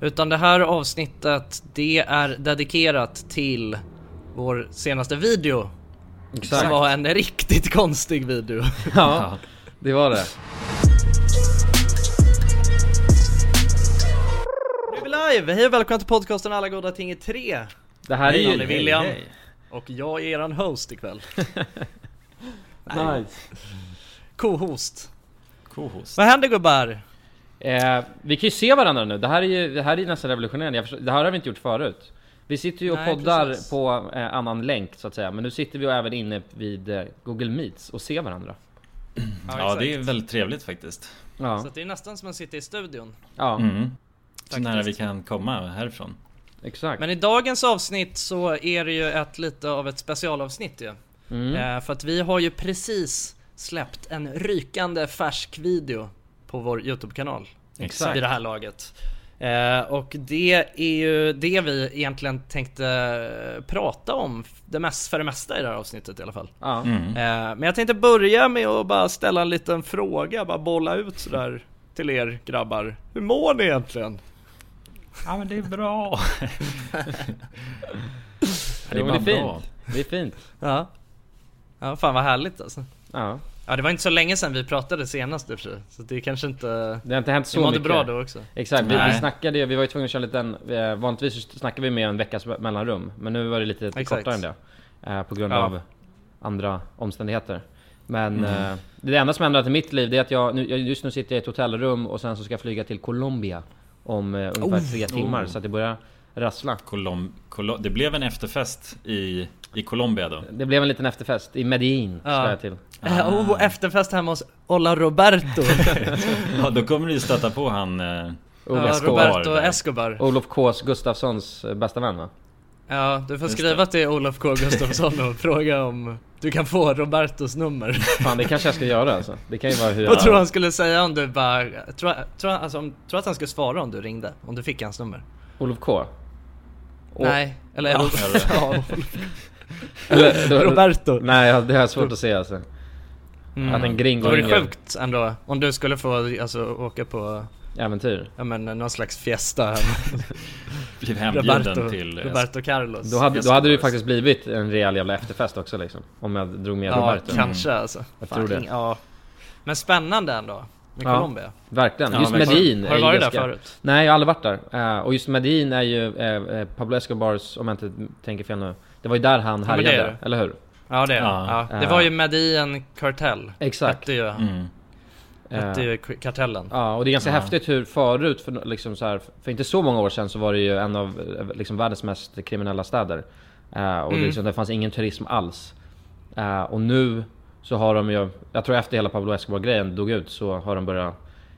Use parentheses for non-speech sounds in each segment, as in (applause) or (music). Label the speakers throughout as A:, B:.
A: Utan det här avsnittet, det är dedikerat till vår senaste video.
B: Exakt.
A: Som var en riktigt konstig video. (laughs)
B: Ja, det var det.
A: Nu är vi live! Hej och välkomna till podcasten Alla goda ting i tre.
B: Det här är
A: Hej,
B: ju...
A: William. Och jag är eran host ikväll. (laughs)
B: Nice.
A: Co-host.
C: Kohost.
A: Vad händer gubbar?
B: Eh, vi kan ju se varandra nu, det här är ju det här är nästan revolutionerande, förstår, det här har vi inte gjort förut. Vi sitter ju och
A: Nej,
B: poddar
A: precis.
B: på eh, annan länk så att säga, men nu sitter vi ju även inne vid eh, Google Meets och ser varandra.
C: Ja, det är väldigt trevligt faktiskt.
B: Ja,
A: Så det är nästan som att sitta i studion.
B: ja
C: Mm. Så nära vi kan komma härifrån.
B: exakt.
A: Men i dagens avsnitt så är det ju ett lite av ett specialavsnitt ju.
B: Mm.
A: Eh, för att vi har ju precis släppt en rykande färsk video på vår YouTube-kanal.
C: Exakt.
A: Vid det här laget. Eh, och det är ju det vi egentligen tänkte eh, prata om det mest, för det mesta i det här avsnittet i alla fall.
B: Ja.
C: Mm.
A: Eh, men jag tänkte börja med att bara ställa en liten fråga, bara bolla ut sådär till er grabbar. Hur mår ni egentligen?
C: Ja men det är bra. (laughs)
B: Jo, men det är fint. Det är fint.
A: Ja. Ja, fan vad härligt alltså.
B: Ja.
A: Ja, det var inte så länge sedan vi pratade senast för sig. Så det kanske inte...
B: Det har inte hänt
A: Vi
B: så mycket.
A: bra då också.
B: Exakt, vi, vi
C: Nej.
B: snackade ju, vi var ju tvungna att köra lite en, eh, vanligtvis snackar vi med en veckas mellanrum Men nu var det lite
A: Exakt.
B: kortare än det eh, På grund
A: Ja.
B: av andra omständigheter Men eh, det enda som ändrat i mitt liv det är att jag, nu, just nu sitter jag i ett hotellrum och sen så ska jag flyga till Colombia Om eh, ungefär tre timmar så att det börjar rassla
C: Colom, Colo- det blev en efterfest i, i Colombia då.
B: Det blev en liten efterfest i Medellin ska
A: Ja.
B: jag till
A: Eh, oh, efterfest hemma hos Olla Roberto. (laughs)
C: Ja då kommer du ju stöta på han... Eh,
A: ja,
C: Escobar
A: Roberto
C: där.
A: Escobar.
B: Olof Ks Gustafssons eh, bästa vän va?
A: Ja, du får
C: Just
A: skriva
C: det.
A: till Olof K Gustafsson och (laughs) fråga om du kan få Robertos nummer.
B: Fan det kanske jag ska göra alltså Det kan ju vara hur
A: Vad
B: jag...
A: tror du han skulle säga om du bara... Tror, tror, alltså, om, tror att han skulle svara om du ringde? Om du fick hans nummer?
B: Olof K? Och-
A: Nej, eller... Ja, (laughs) ja,
B: Eller, då,
A: Roberto.
B: Nej, ja, det har jag svårt att se alltså.
A: Mm.
B: Att en gringo
A: Det vore sjukt ändå om du skulle få alltså, åka på
B: Äventyr.
A: ja, men, någon slags fiesta
C: blev (laughs) hembjuden
A: Roberto,
C: till...
A: Roberto Carlos
B: Då hade, då hade det ju faktiskt blivit en rejäl jävla efterfest också liksom. Om jag drog med
A: Ja,
B: Roberto.
A: kanske alltså
B: Jag
A: Fan,
B: tror det.
A: Ja Men spännande ändå Med
B: Ja.
A: Colombia
B: Verkligen.
C: Ja,
B: Just
C: verkligen.
B: Medellin
A: Har du
B: är
A: varit
B: ju
A: där
B: ganska-
A: förut?
B: Nej, jag har aldrig varit där. Eh, och just Medellin är ju eh, Pablo Escobars, om jag inte tänker fel nu. Det var ju där han
A: Ja,
B: härjade,
A: det.
B: eller hur?
A: Ja det är det.
C: Ja.
A: ja. Det
B: Ja.
A: var ju Medellin Cartel
B: Exakt.
A: Hette ju,
C: Mm.
A: hette ju kartellen
B: Ja, och det är ganska
C: Ja.
B: häftigt hur förut, för, liksom så här, för inte så många år sedan så var det ju en av liksom, världens mest kriminella städer. Eh, och
A: Mm.
B: det, liksom, det fanns ingen turism alls. Och nu så har de ju, jag tror efter hela Pablo Escobar-grejen dog ut så har de börjat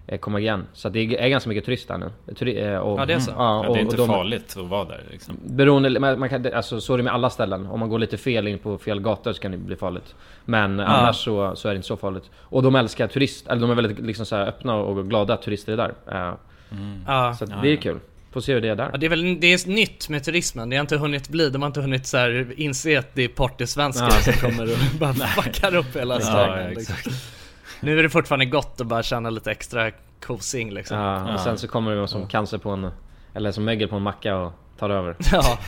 B: eh, komma igen. Så det är ganska mycket turister nu. Turi, eh, och,
A: Ja, det är så.
B: Ja,
C: Ja,
B: och,
C: det är inte
B: de,
C: farligt att vara där liksom.
B: Beroende, man, man kan, alltså, så är det med alla ställen. Om man går lite fel in på fel gator så kan det bli farligt. Men annars så, så är det inte så farligt. Och de älskar turist, eller de är väldigt liksom, så öppna och glada att turister är där. Eh,
A: Ja
B: så
C: Ja,
B: det är
C: ja.
B: kul. Får se hur det är där.
A: Ja, det är väl det är nytt med turismen, det har inte hunnit bli, de har inte hunnit så här inse att det är partysvenskar
B: Ja.
A: som kommer och (laughs) bara fuckar upp hela
C: Ja,
A: strängen liksom.
C: exakt.
A: Nu är det fortfarande gott att bara känna lite extra kosing liksom
B: Ja, och
C: Ja.
B: sen så kommer det någon som cancer på en, eller som mögel på en macka och tar över.
A: Ja,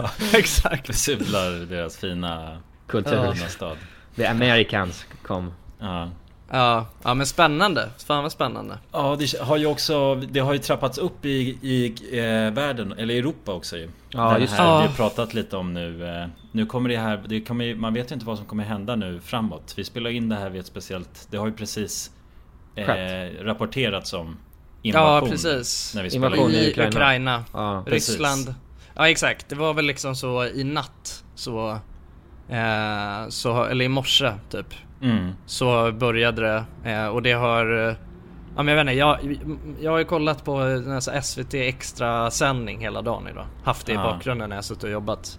A: (laughs) (laughs) exakt
C: Besudlar deras fina,
B: Kultur.
C: fina stad.
B: The Americans kom.
C: Ja.
A: Ja, ja men spännande, fan vad spännande
C: Ja, det har ju också, det har ju trappats upp i, i eh, världen, eller i Europa också ju.
B: Ja,
C: det
B: just
C: här
A: det.
C: vi har pratat lite om nu. Eh, nu kommer det här, det kommer, man vet ju inte vad som kommer hända nu framåt. Vi spelar in det här vid ett speciellt, det har ju precis eh, rapporterats om
A: Ja
C: invasion.
A: precis,
C: När vi spelar
B: Invasion
C: in.
B: i Ukraina.
A: Ukraina,
B: Ja.
C: Precis.
A: Ryssland Ja exakt, det var väl liksom så i natt så, eh, så eller i morse typ
C: Mm.
A: Så började det eh, och det har eh, Ja men jag vet inte, jag, jag har ju kollat på alltså SVT extra sändning hela dagen idag Haft det i
C: Ja.
A: bakgrunden när jag suttit och jobbat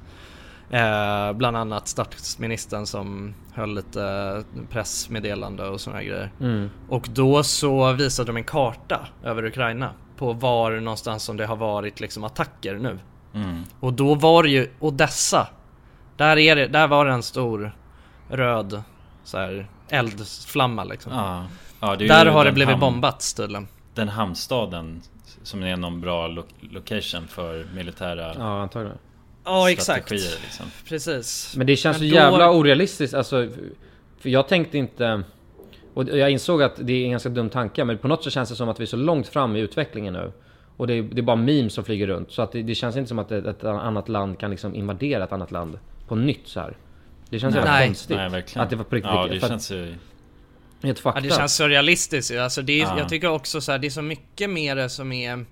A: eh, Bland annat statsministern som höll lite pressmeddelande och här grejer
B: Mm.
A: Och då så visade de en karta över Ukraina På var någonstans som det har varit liksom attacker nu
C: Mm.
A: Och då var det ju Odessa Där, är det, där var det en stor röd så här, eldflamma liksom
C: Ja. Ja, det är
A: Där har det blivit
C: hamn-
A: bombat tydligen
C: Den hamnstaden Som är någon bra lo location för militära
B: Ja, antagligen.
A: Ja exakt.
C: strategier liksom.
A: Precis.
B: Men det känns
A: Men
B: så
A: då-
B: jävla orealistiskt alltså. För jag tänkte inte... Och jag insåg att det är en ganska dum tanke, men på något sätt känns det som att vi är så långt fram i utvecklingen nu. Och det är, det är bara memes som flyger runt. Så att det, det känns inte som att ett, ett annat land kan liksom invadera ett annat land på nytt så här. Det känns jävla konstigt.
C: Nej verkligen.
B: Att det var på riktigt.
C: Ja det känns ju...
B: Helt
A: Ja,
B: fucked
A: det känns surrealistiskt. Alltså det är,
C: Ja.
A: Jag tycker också så här, det är så mycket det som är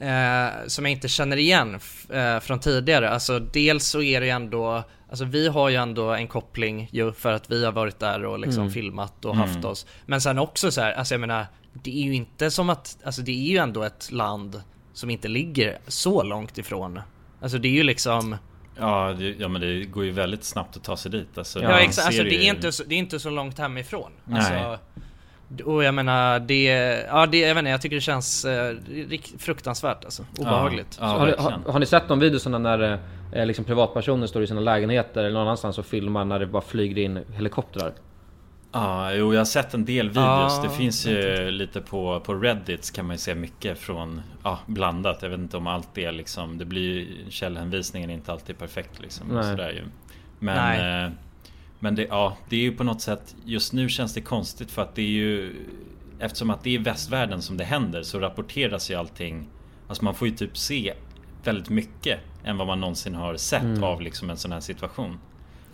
A: eh, som jag inte känner igen eh, från tidigare. Alltså dels så är det ju ändå, alltså vi har ju ändå en koppling ju för att vi har varit där och liksom
B: Mm.
A: filmat och haft oss. Men sen också så här, alltså jag menar, det är ju inte som att, alltså det är ju ändå ett land som inte ligger så långt ifrån. Alltså det är ju liksom
C: Ja, det, ja men det går ju väldigt snabbt att ta sig dit. Alltså,
A: Ja, exakt,
C: ser
A: alltså det
C: ju-
A: är, inte så, det är inte så långt hemifrån.
C: Nej.
A: Alltså, och jag menar, det, ja det, jag vet inte, jag tycker det känns eh, fruktansvärt alltså. Obehagligt.
C: Ja, ja
B: har, har, har ni sett de videorna när eh, liksom privatpersoner står i sina lägenheter eller någon annanstans och filmar när det bara flyger in helikoptrar?
C: Ja, jo jag har sett en del videos.
A: Ja,
C: det finns ju lite på, på Reddit kan man ju se mycket från ja, blandat. Jag vet inte om allt är liksom Det blir ju källhänvisningen är inte alltid perfekt liksom.
B: Nej.
C: Sådär ju. Men, eh, men det, ja, det är ju på något sätt Just nu känns det konstigt för att det är ju Eftersom att det är västvärlden som det händer så rapporteras ju allting Alltså man får ju typ se väldigt mycket än vad man någonsin har sett av liksom en sån här situation.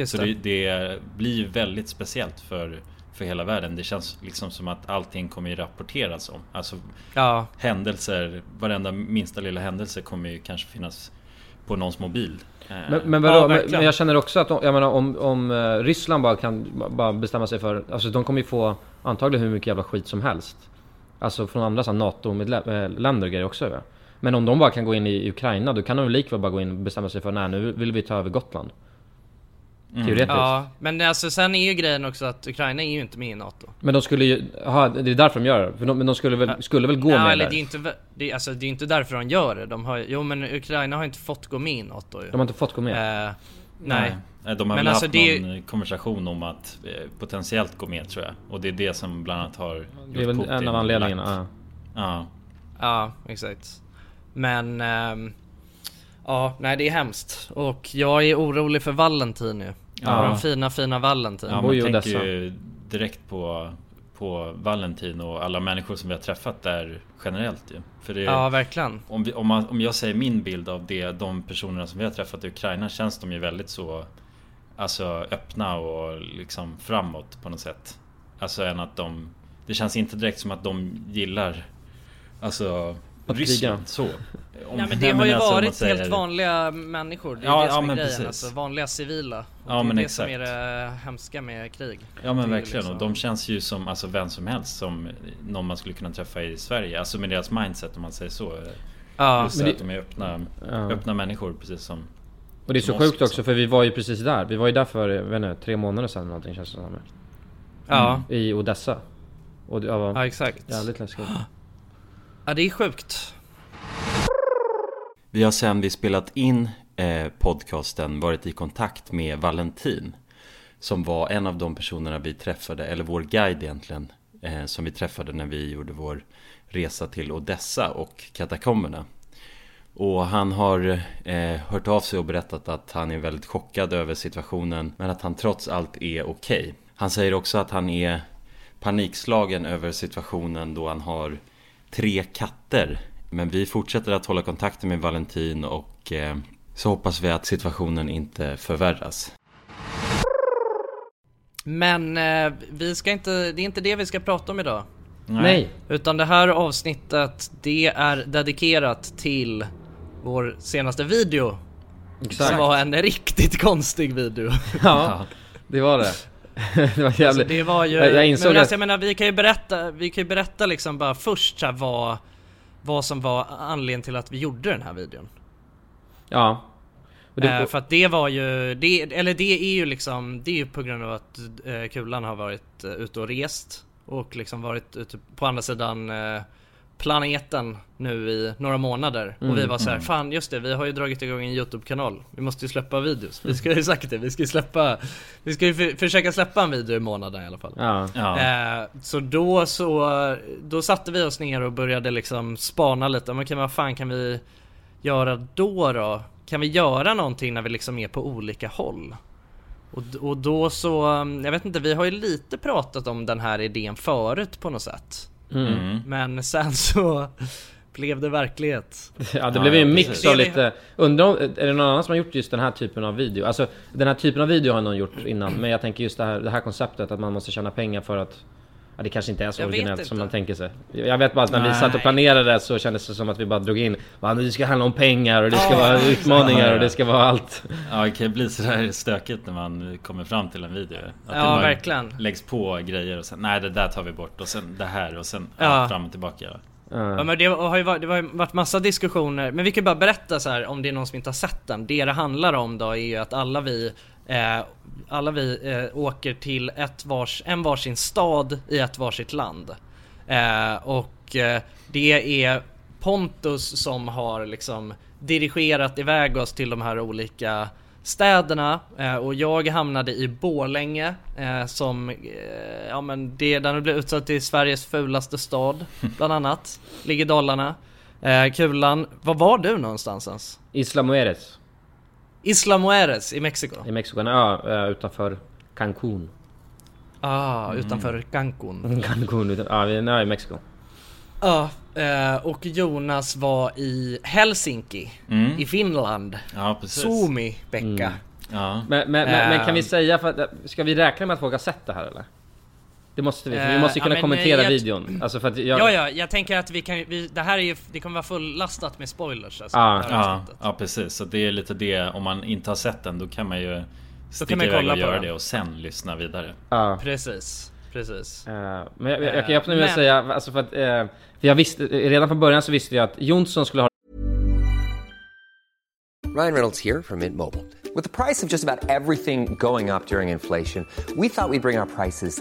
A: Just
C: Så
A: det.
C: det, det blir väldigt speciellt för, för hela världen. Det känns liksom som att allting kommer ju rapporteras om. Alltså
A: Ja,
C: händelser, varenda minsta lilla händelse kommer ju kanske finnas på någons mobil. Eh,
B: Men, men,
A: Ja,
B: vadå? men,
A: verkligen.
B: men jag känner också att om, jag menar, om, om eh, Ryssland bara kan bara bestämma sig för... Alltså de kommer ju få antagligen hur mycket jävla skit som helst. Alltså från andra NATO-länder och grejer också. Ja. Men om de bara kan gå in i Ukraina då kan de väl likväl bara gå in och bestämma sig för nej nu vill vi ta över Gotland.
C: Mm.
B: Teoretiskt.
A: ja, men alltså sen är ju grejen också att Ukraina är ju inte med i NATO.
B: Men de skulle ju... Aha, det är därför de gör det. För de, men de skulle väl, skulle väl gå
A: Ja,
B: med
A: eller
B: där?
A: det är inte, det är, alltså, det är inte därför de gör det. De har, jo men Ukraina har inte fått gå med i NATO ju.
B: De har inte fått gå med.
A: Eh, nej.
C: Nej, De har
A: Men
C: väl
A: alltså
C: haft
A: det-
C: någon konversation om att eh, potentiellt gå med tror jag. Och det är det som bland annat har
B: det är väl en av anledningarna. Ja.
C: Ja.
A: Ja, exakt. Men... ehm, ja, nej det är hemskt. Och jag är orolig för Valentin nu.
C: Ja.
A: Vår fina, fina Valentin.
C: Ja, man tänker
B: Odessa.
C: ju direkt på, på Valentin och alla människor som vi har träffat där generellt ju. För det,
A: Ja, verkligen.
C: om, vi, om, man, om jag säger min bild av det, de personerna som vi har träffat i Ukraina känns de ju väldigt så Alltså öppna och liksom framåt på något sätt. Alltså än att de Det känns inte direkt som att de gillar Alltså
B: Att
C: Ryssland
B: kriga.
C: så. Om-
A: Nej men det har ju
C: alltså,
A: varit helt vanliga människor. Det är
C: Ja,
A: det
C: ja,
A: som är
C: men
A: grejen.
C: precis.
A: Alltså, vanliga civila. Och
C: Ja,
A: det är
C: men
A: det
C: exakt.
A: som är det hemska med krig.
C: Ja men
A: är
C: verkligen
A: liksom-
C: och de känns ju som alltså vem som helst som någon man skulle kunna träffa i Sverige. Alltså med deras mindset om man säger så.
A: Ja,
C: Just det, att de är öppna,
B: Ja.
C: öppna människor precis som
B: Och det är så sjukt
C: liksom.
B: också för vi var ju precis där. Vi var ju där för, jag vet inte, tre månader sedan någonting känns det som.
A: ja,
B: I Odessa. Och det var
A: ja exakt.
B: jävligt läskigt. (gasps)
A: Ja det är sjukt.
C: Vi har sen vi spelat in eh, podcasten varit i kontakt med Valentin Som var en av de personerna vi träffade, eller vår guide egentligen eh, Som vi träffade när vi gjorde vår resa till Odessa och katakomberna Och han har eh, hört av sig och berättat att han är väldigt chockad över situationen Men att han trots allt är okej Han säger också att han är panikslagen över situationen då han har tre katter Men vi fortsätter att hålla kontakten med Valentin och eh, så hoppas vi att situationen inte förvärras
A: Men eh, vi ska inte, det är inte det vi ska prata om idag.
B: Nej!
A: Utan det här avsnittet det är dedikerat till vår senaste video.
B: Exakt.
A: Som var en riktigt konstig video.
B: Ja, det var det. (laughs) det var jävligt.
A: Alltså, det var ju...
B: Jag- jag insåg
A: men alltså,
B: att-
A: jag menar vi kan ju berätta, vi kan ju berätta liksom bara först så här, vad, vad som var anledningen till att vi gjorde den här videon.
B: Ja. Det,
A: Eh, för att det var ju, det, eller det är ju liksom, det är ju på grund av att eh, Kulan har varit eh, ute och rest och liksom varit ute på andra sidan eh, planeten nu i några månader och vi var så här, fan just det, vi har ju dragit igång en YouTube-kanal. Vi måste ju släppa videos. Vi ska ju (laughs) sagt det, vi ska ju släppa, vi ska ju för, försöka släppa en video i månaden i alla fall.
B: Ja.
C: Ja.
A: Eh, så då så, då satte vi oss ner och började liksom spana lite, men kan, vad fan kan vi göra då då? Kan vi göra någonting när vi liksom är på olika håll? Och, och då så, jag vet inte, vi har ju lite pratat om den här idén förut på något sätt.
C: Mm.
A: Men sen så (laughs) blev det verklighet.
B: Ja det
C: Ja,
B: blev ju en mix
C: precis.
B: av lite, undrar om, är det någon annan som har gjort just den här typen av video? Alltså den här typen av video har någon gjort innan, men jag tänker just det här, det här konceptet att man måste tjäna pengar för att Ja, det kanske inte är så
A: Jag
B: originellt som man tänker sig. Jag vet bara att när vi
C: Nej.
B: satt och planerade så kändes det som att vi bara drog in "Va, Det ska handla om pengar och det ska
A: Ja,
B: vara utmaningar och det ska vara allt.
C: Ja, det kan ju bli sådär stökigt när man kommer fram till en video. Att det
A: Ja,
C: bara
A: verkligen.
C: läggs på grejer och sen nej det där tar vi bort och sen det här och sen
A: Ja.
C: fram och tillbaka.
A: Ja men det har ju varit, det har ju varit massa diskussioner, men vi kan bara berätta så här om det är någon som inte har sett den. Det det handlar om då är ju att alla vi eh, alla vi eh, åker till ett vars, en varsin stad i ett varsitt land. Eh, och eh, det är Pontus som har liksom dirigerat iväg oss till de här olika städerna eh, och jag hamnade i Borlänge som, ja men det, den blev utsatt till Sveriges fulaste stad (laughs) bland annat. Ligger i Dalarna. Kulan, var var du någonstans ens?
B: Isla Mujeres
A: Isla Mujeres i Mexiko.
B: i Mexiko, ja, eh, utanför Cancún.
A: Ah, utanför Cancun. (laughs)
B: Cancún, utan, ja vi är nära i Mexiko.
A: Ja, eh, och Jonas var i Helsinki
C: Mm.
A: i Finland.
C: Ja precis.
A: Suomi, Pekka.
C: Ja.
B: Men, men, men, men kan vi
A: Ehm.
B: säga, för att, ska vi räkna med att folk har sett det här eller? Det måste vi, för vi
A: Eh,
B: måste ju
A: ja,
B: kunna
A: men,
B: kommentera
A: jag-
B: videon. Alltså för att jag...
A: Ja, ja, jag tänker att vi kan vi, det här är ju, det kommer vara fullastat med spoilers alltså,
B: Ja.
A: det här
C: Ja, ja precis, så det är lite det om man inte har sett den då kan man ju Sticka
A: man
C: iväg och
A: på
C: göra
A: den.
C: det och sen lyssna vidare
B: ja.
A: Precis, precis.
B: Eh, men jag, jag, jag kan öppna med att säga, alltså för att... Eh, för jag visste, redan från början så visste jag att Jonsson skulle ha
D: Ryan Reynolds here from Mint Mobile. With the price of just about everything going up during inflation, we thought we'd bring our prices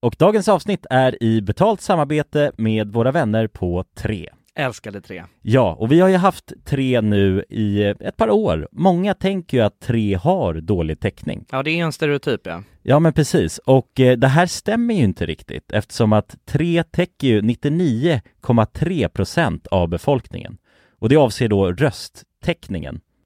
C: Och dagens avsnitt är i betalt samarbete med våra vänner på 3.
A: Älskade tre.
C: Ja, och vi har ju haft 3 nu i ett par år. Många tänker ju att 3 har dålig täckning.
A: Ja det är en stereotyp ja.
C: Ja, men precis. Och eh, det här stämmer ju inte riktigt eftersom att 3 täcker ju 99,3 procent av befolkningen. Och det avser då rösttäckningen.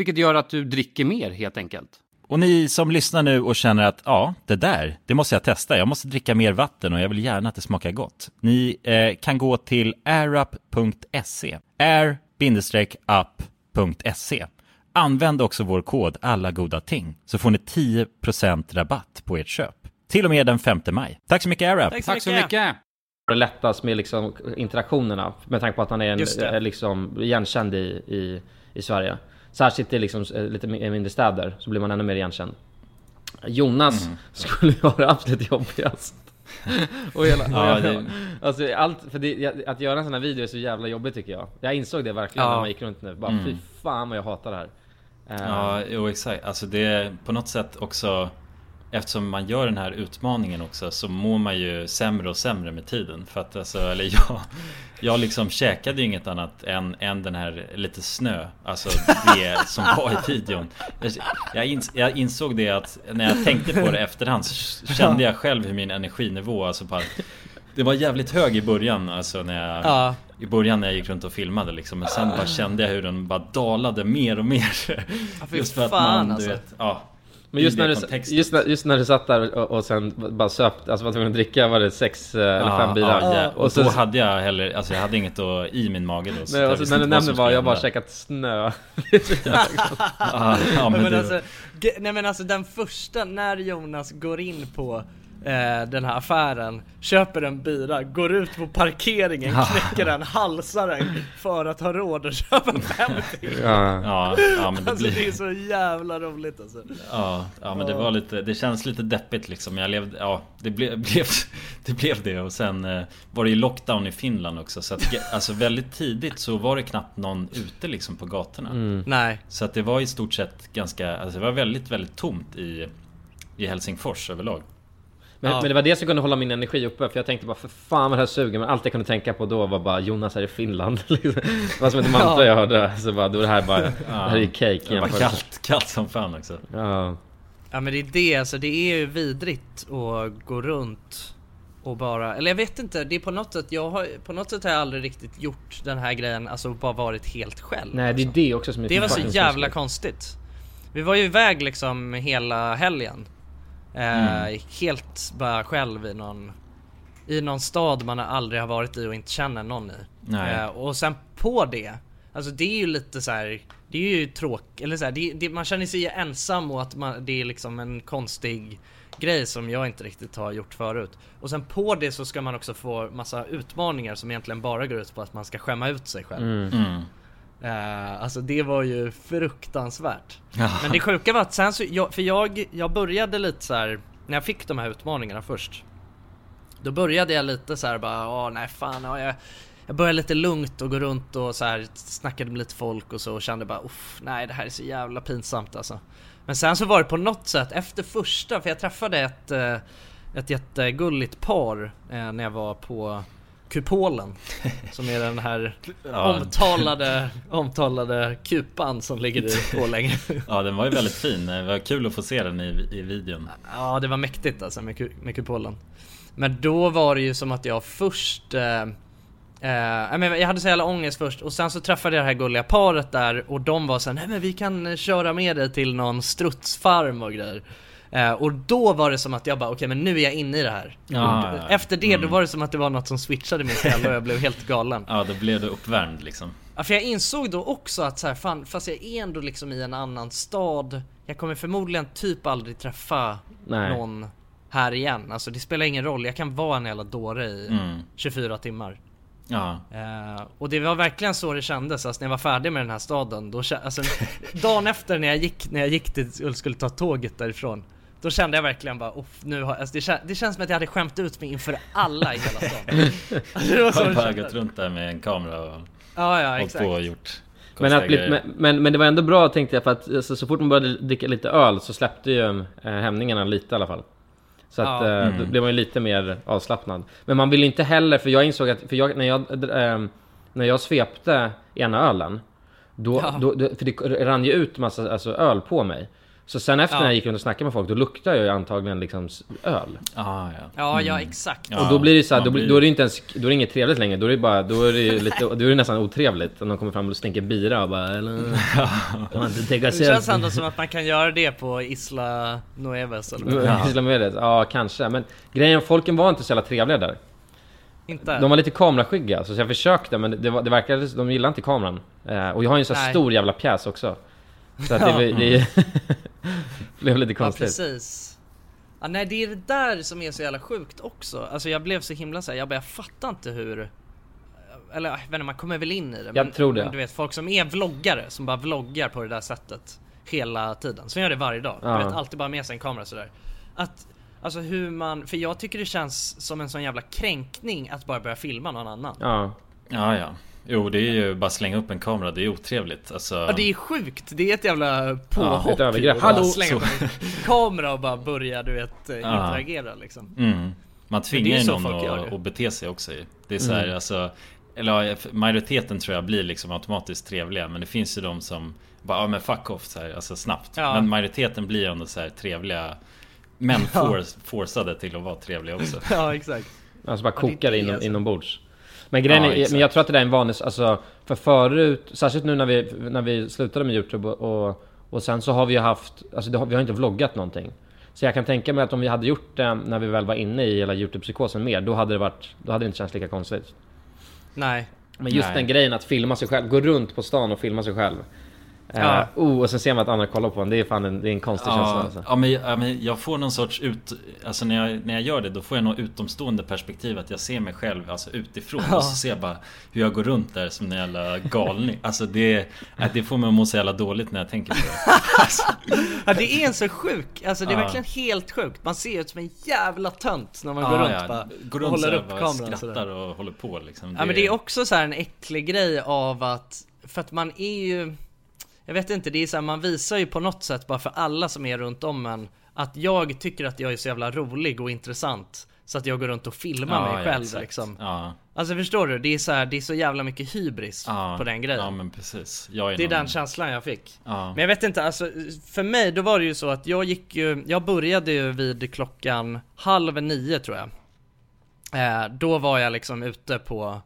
E: Vilket gör att du dricker mer helt enkelt.
C: Och ni som lyssnar nu och känner att ja, det där, det måste jag testa. Jag måste dricka mer vatten och jag vill gärna att det smakar gott. Ni eh, kan gå till airup.se. air-up.se. Använd också vår kod alla goda ting så får ni 10% rabatt på ert köp. Till och med den 5 maj. Tack så mycket AirUp!
E: Tack så mycket.
B: Det lättas med liksom interaktionerna med tanke på att han är en, är liksom igenkänd i, i, i Sverige. Särskilt i liksom eh, lite mi- mindre städer så blir man ännu mer igenkänd. Jonas (laughs) skulle ju ha det absolut jobbigast. (laughs) och hela,
C: Ja,
B: och
C: det... (laughs)
B: Alltså allt, för det, att göra en sån här video är så jävla jobbigt tycker jag Jag insåg det verkligen
A: Ja.
B: när man gick runt nu, bara
C: Mm.
B: fy fan vad jag hatar det här Eh,
C: Ja, jo exakt. Alltså det är på något sätt också Eftersom man gör den här utmaningen också så mår man ju sämre och sämre med tiden. För att alltså, eller jag Jag liksom käkade ju inget annat än, än den här lite snö Alltså det som var i videon jag, ins, jag insåg det att när jag tänkte på det efterhand så kände jag själv hur min energinivå alltså bara Det var jävligt hög i början alltså när jag
A: Ja.
C: I början när jag gick runt och filmade liksom Men sen bara kände jag hur den bara dalade mer och mer
A: fy
C: Just för att man,
A: alltså.
C: du vet, ja
B: Men just när, du, just, när, just när du satt där och, och sen bara söp, alltså var tvungen att dricka, var det sex eh, eller fem bilar?
C: Ja, ja. Och,
B: och så,
C: då hade jag heller, alltså jag hade inget att, i min mage då så
B: nej, så,
C: visste
B: när du nämnde bara, jag bara
C: hända.
B: käkat snö så (laughs) gott. (laughs)
C: ja, men,
A: men alltså, nej men alltså den första, när Jonas går in på den här affären, köper en bira, går ut på parkeringen, knäcker den, halsar den för att ha råd att köpa fem till.
B: ja.
C: ja, ja men det
A: Alltså det är
C: blir
A: så jävla roligt alltså.
C: Ja, ja men det var lite, det känns lite deppigt liksom Jag levde, ja det blev, (laughs) blev, det blev det och sen eh, var det ju lockdown i Finland också så att alltså väldigt tidigt så var det knappt någon ute liksom på gatorna
A: Nej.
C: Så att det var i stort sett ganska, alltså det var väldigt, väldigt tomt i, i Helsingfors överlag
B: Men,
A: Ja.
B: men det var det som kunde hålla min energi uppe för jag tänkte bara för fan vad det här suger men allt jag kunde tänka på då var bara Jonas är i Finland (laughs) liksom. Det var som ett mantra jag hörde så bara då var det här bara Det här är ju cake
C: Det var kallt, kallt som fan också
B: Ja.
A: Ja men det är det, alltså det är ju vidrigt att gå runt och bara, eller jag vet inte, det är på något sätt, jag har, på något sätt har jag aldrig riktigt gjort den här grejen, alltså bara varit helt själv.
B: Nej det är det också som är
A: Det var så jävla konstigt. Vi var ju iväg liksom hela helgen. Eh, Helt bara själv i någon I någon stad man aldrig har varit i och inte känner någon i.
C: Nej.
A: Eh, och sen på det, alltså det är ju lite så här. Det är ju tråkigt, eller så här, det, det, man känner sig ensam och att man, det är liksom en konstig grej som jag inte riktigt har gjort förut. Och sen på det så ska man också få massa utmaningar som egentligen bara går ut på att man ska skämma ut sig själv.
C: mm.
A: Eh, alltså det var ju fruktansvärt. Men det sjuka var att sen så, jag, för jag, jag började lite så här när jag fick de här utmaningarna först. Då började jag lite så här bara, åh nej fan, ja, jag, jag började lite lugnt och gå runt och så här snackade med lite folk och så och kände bara, uff, nej det här är så jävla pinsamt alltså. Men sen så var det på något sätt efter första, för jag träffade ett, eh, ett jättegulligt par eh, när jag var på Kupolen Som är den här (laughs) omtalade, omtalade kupan som ligger (laughs) i Borlänge
C: Ja den var ju väldigt fin, det var kul att få se den i, i videon.
A: Ja det var mäktigt alltså med, med kupolen. Men då var det ju som att jag först eh, eh, jag, hade så jävla ångest först och sen så träffade jag det här gulliga paret där och de var såhär nej men vi kan köra med dig till någon strutsfarm och grejer eh, Och då var det som att jag bara okej men nu är jag inne i det här
C: Ja,
A: Och
C: ja, ja.
A: Efter det då
C: Mm.
A: var det som att det var något som switchade min skalle och jag blev helt galen (laughs)
C: Ja då blev du uppvärmd liksom
A: Ja, för jag insåg då också att så här, fan, fast jag är ändå liksom i en annan stad Jag kommer förmodligen typ aldrig träffa
B: Nej.
A: någon här igen Alltså det spelar ingen roll, jag kan vara en jävla dåre i
C: Mm.
A: 24 timmar
C: Ja,
A: Eh, Och det var verkligen så det kändes, alltså när jag var färdig med den här staden då, alltså, (laughs) Dagen efter när jag gick, när jag gick till, och skulle ta tåget därifrån Då kände jag verkligen bara, Off, nu har, alltså det, kä- det känns som att jag hade skämt ut mig inför alla i hela stan (laughs) alltså, det var så
C: har gått runt där med en kamera och
A: Ja ja
C: hållit
A: exakt
C: på och gjort
B: Men, att bli, men, men, det var ändå bra tänkte jag för att alltså, så fort man började dricka lite öl så släppte ju eh, hämningarna lite i alla fall. Så att
A: Ja.
B: eh, då blev man ju lite mer avslappnad. Men man vill inte heller, för jag insåg att, för jag, när jag, eh, när jag svepte ena ölen, då,
A: Ja.
B: då, då, för det rann ju ut massa alltså, öl på mig. Så sen efter
A: Ja.
B: när jag gick runt och snackade med folk, då luktade jag ju antagligen liksom öl.
C: Ah, ja.
A: Ja ja exakt
B: och då blir det så här, då, blir- då är det inte ens, då är det inget trevligt längre. Då är det bara, då är det ju lite, då är det nästan otrevligt. Om de kommer fram och stänker bira och bara eller, (laughs)
A: Det känns ändå som att man kan göra det på Isla Nueves eller?
B: Ja. (laughs) Islamedet? Ja, kanske. Men grejen, folken var inte så jävla trevliga där.
A: Inte?
B: De var lite kameraskygga, så jag försökte men det, var, det verkade, de gillade inte kameran. Eh, och jag har ju en så här stor jävla pjäs också. Så att det, det (laughs) blev lite
A: Ja
B: konstigt.
A: precis ja, Nej det är det där som är så jävla sjukt också Alltså jag blev så himla såhär, jag bara jag fattar inte hur Eller jag vet inte, man kommer väl in i det
B: Jag tror det.
A: men Du vet folk som är vloggare, som bara vloggar på det där sättet Hela tiden, som gör det varje dag
B: Ja.
A: Du vet alltid bara med sig en kamera sådär Att Alltså hur man, för jag tycker det känns som en sån jävla kränkning att bara börja filma någon annan.
B: Ja.
C: Ja, ja. Jo, det är ju bara slänga upp en kamera, det är otrevligt. Alltså...
A: Ja det är sjukt, det är ett jävla påhopp.
B: ett övergrepp. Hallå!
A: slänga upp en kamera och bara börja du vet eh,
C: Ja.
A: interagera liksom.
C: Mm. Man tvingar ju någon att, bete sig också ju. Det är så här, alltså Eller ja, majoriteten tror jag blir liksom automatiskt trevliga Men det finns ju de som bara, ja men fuck off så här, alltså snabbt
A: Ja.
C: Men majoriteten blir ändå så här trevliga Men (laughs) for, forcade till att vara trevliga också (laughs)
A: Ja exakt.
B: Alltså bara
A: Ja,
B: kokar
A: det,
B: inom,
A: alltså.
B: inombords. Men grejen
C: Ja,
B: är,
C: exakt.
B: men jag tror att det där är en vanlig, alltså för förut, särskilt nu när vi, när vi slutade med Youtube och, och, sen så har vi ju haft, alltså har, vi har inte vloggat någonting. Så jag kan tänka mig att om vi hade gjort det när vi väl var inne i hela Youtube-psykosen mer, då hade det varit, då hade det inte känts lika konstigt.
A: Nej.
B: Men just
C: Nej.
B: den grejen att filma sig själv, gå runt på stan och filma sig själv.
A: Ja.
B: Uh, oh, och sen ser man att andra kollar på en, det är fan en, det är en konstig känsla
C: Ja,
B: alltså.
C: ja, men, ja, men jag får någon sorts ut... Alltså när jag, när jag gör det då får jag något utomstående perspektiv Att jag ser mig själv alltså utifrån och så ser jag bara Hur jag går runt där som en jävla galning Alltså det, det får mig att må så jävla dåligt när jag tänker på det (laughs)
A: Ja det är en så sjuk, alltså det är
C: Ja.
A: verkligen helt sjukt. Man ser ut som en jävla tönt när man
C: Ja,
A: går runt
C: ja.
A: bara
C: Går
A: och
C: runt så
A: håller upp kameran
C: skrattar
A: sådär.
C: och håller på liksom
A: Ja men det är också så här en äcklig grej av att, för att man är ju Jag vet inte, det är så här, man visar ju på något sätt bara för alla som är runt om en Att jag tycker att jag är så jävla rolig och intressant Så att jag går runt och filmar
C: Ja,
A: mig
C: ja,
A: själv
C: exakt.
A: liksom.
C: Ja,
A: Alltså förstår du? Det är så här, det är så jävla mycket hybris
C: ja,
A: på den grejen.
C: Ja men precis.
A: Det är
C: någon...
A: den känslan jag fick.
C: Ja,
A: Men jag vet inte, alltså för mig då var det ju så att jag gick ju, jag började ju vid klockan halv nio tror jag. Eh, Då var jag liksom ute på,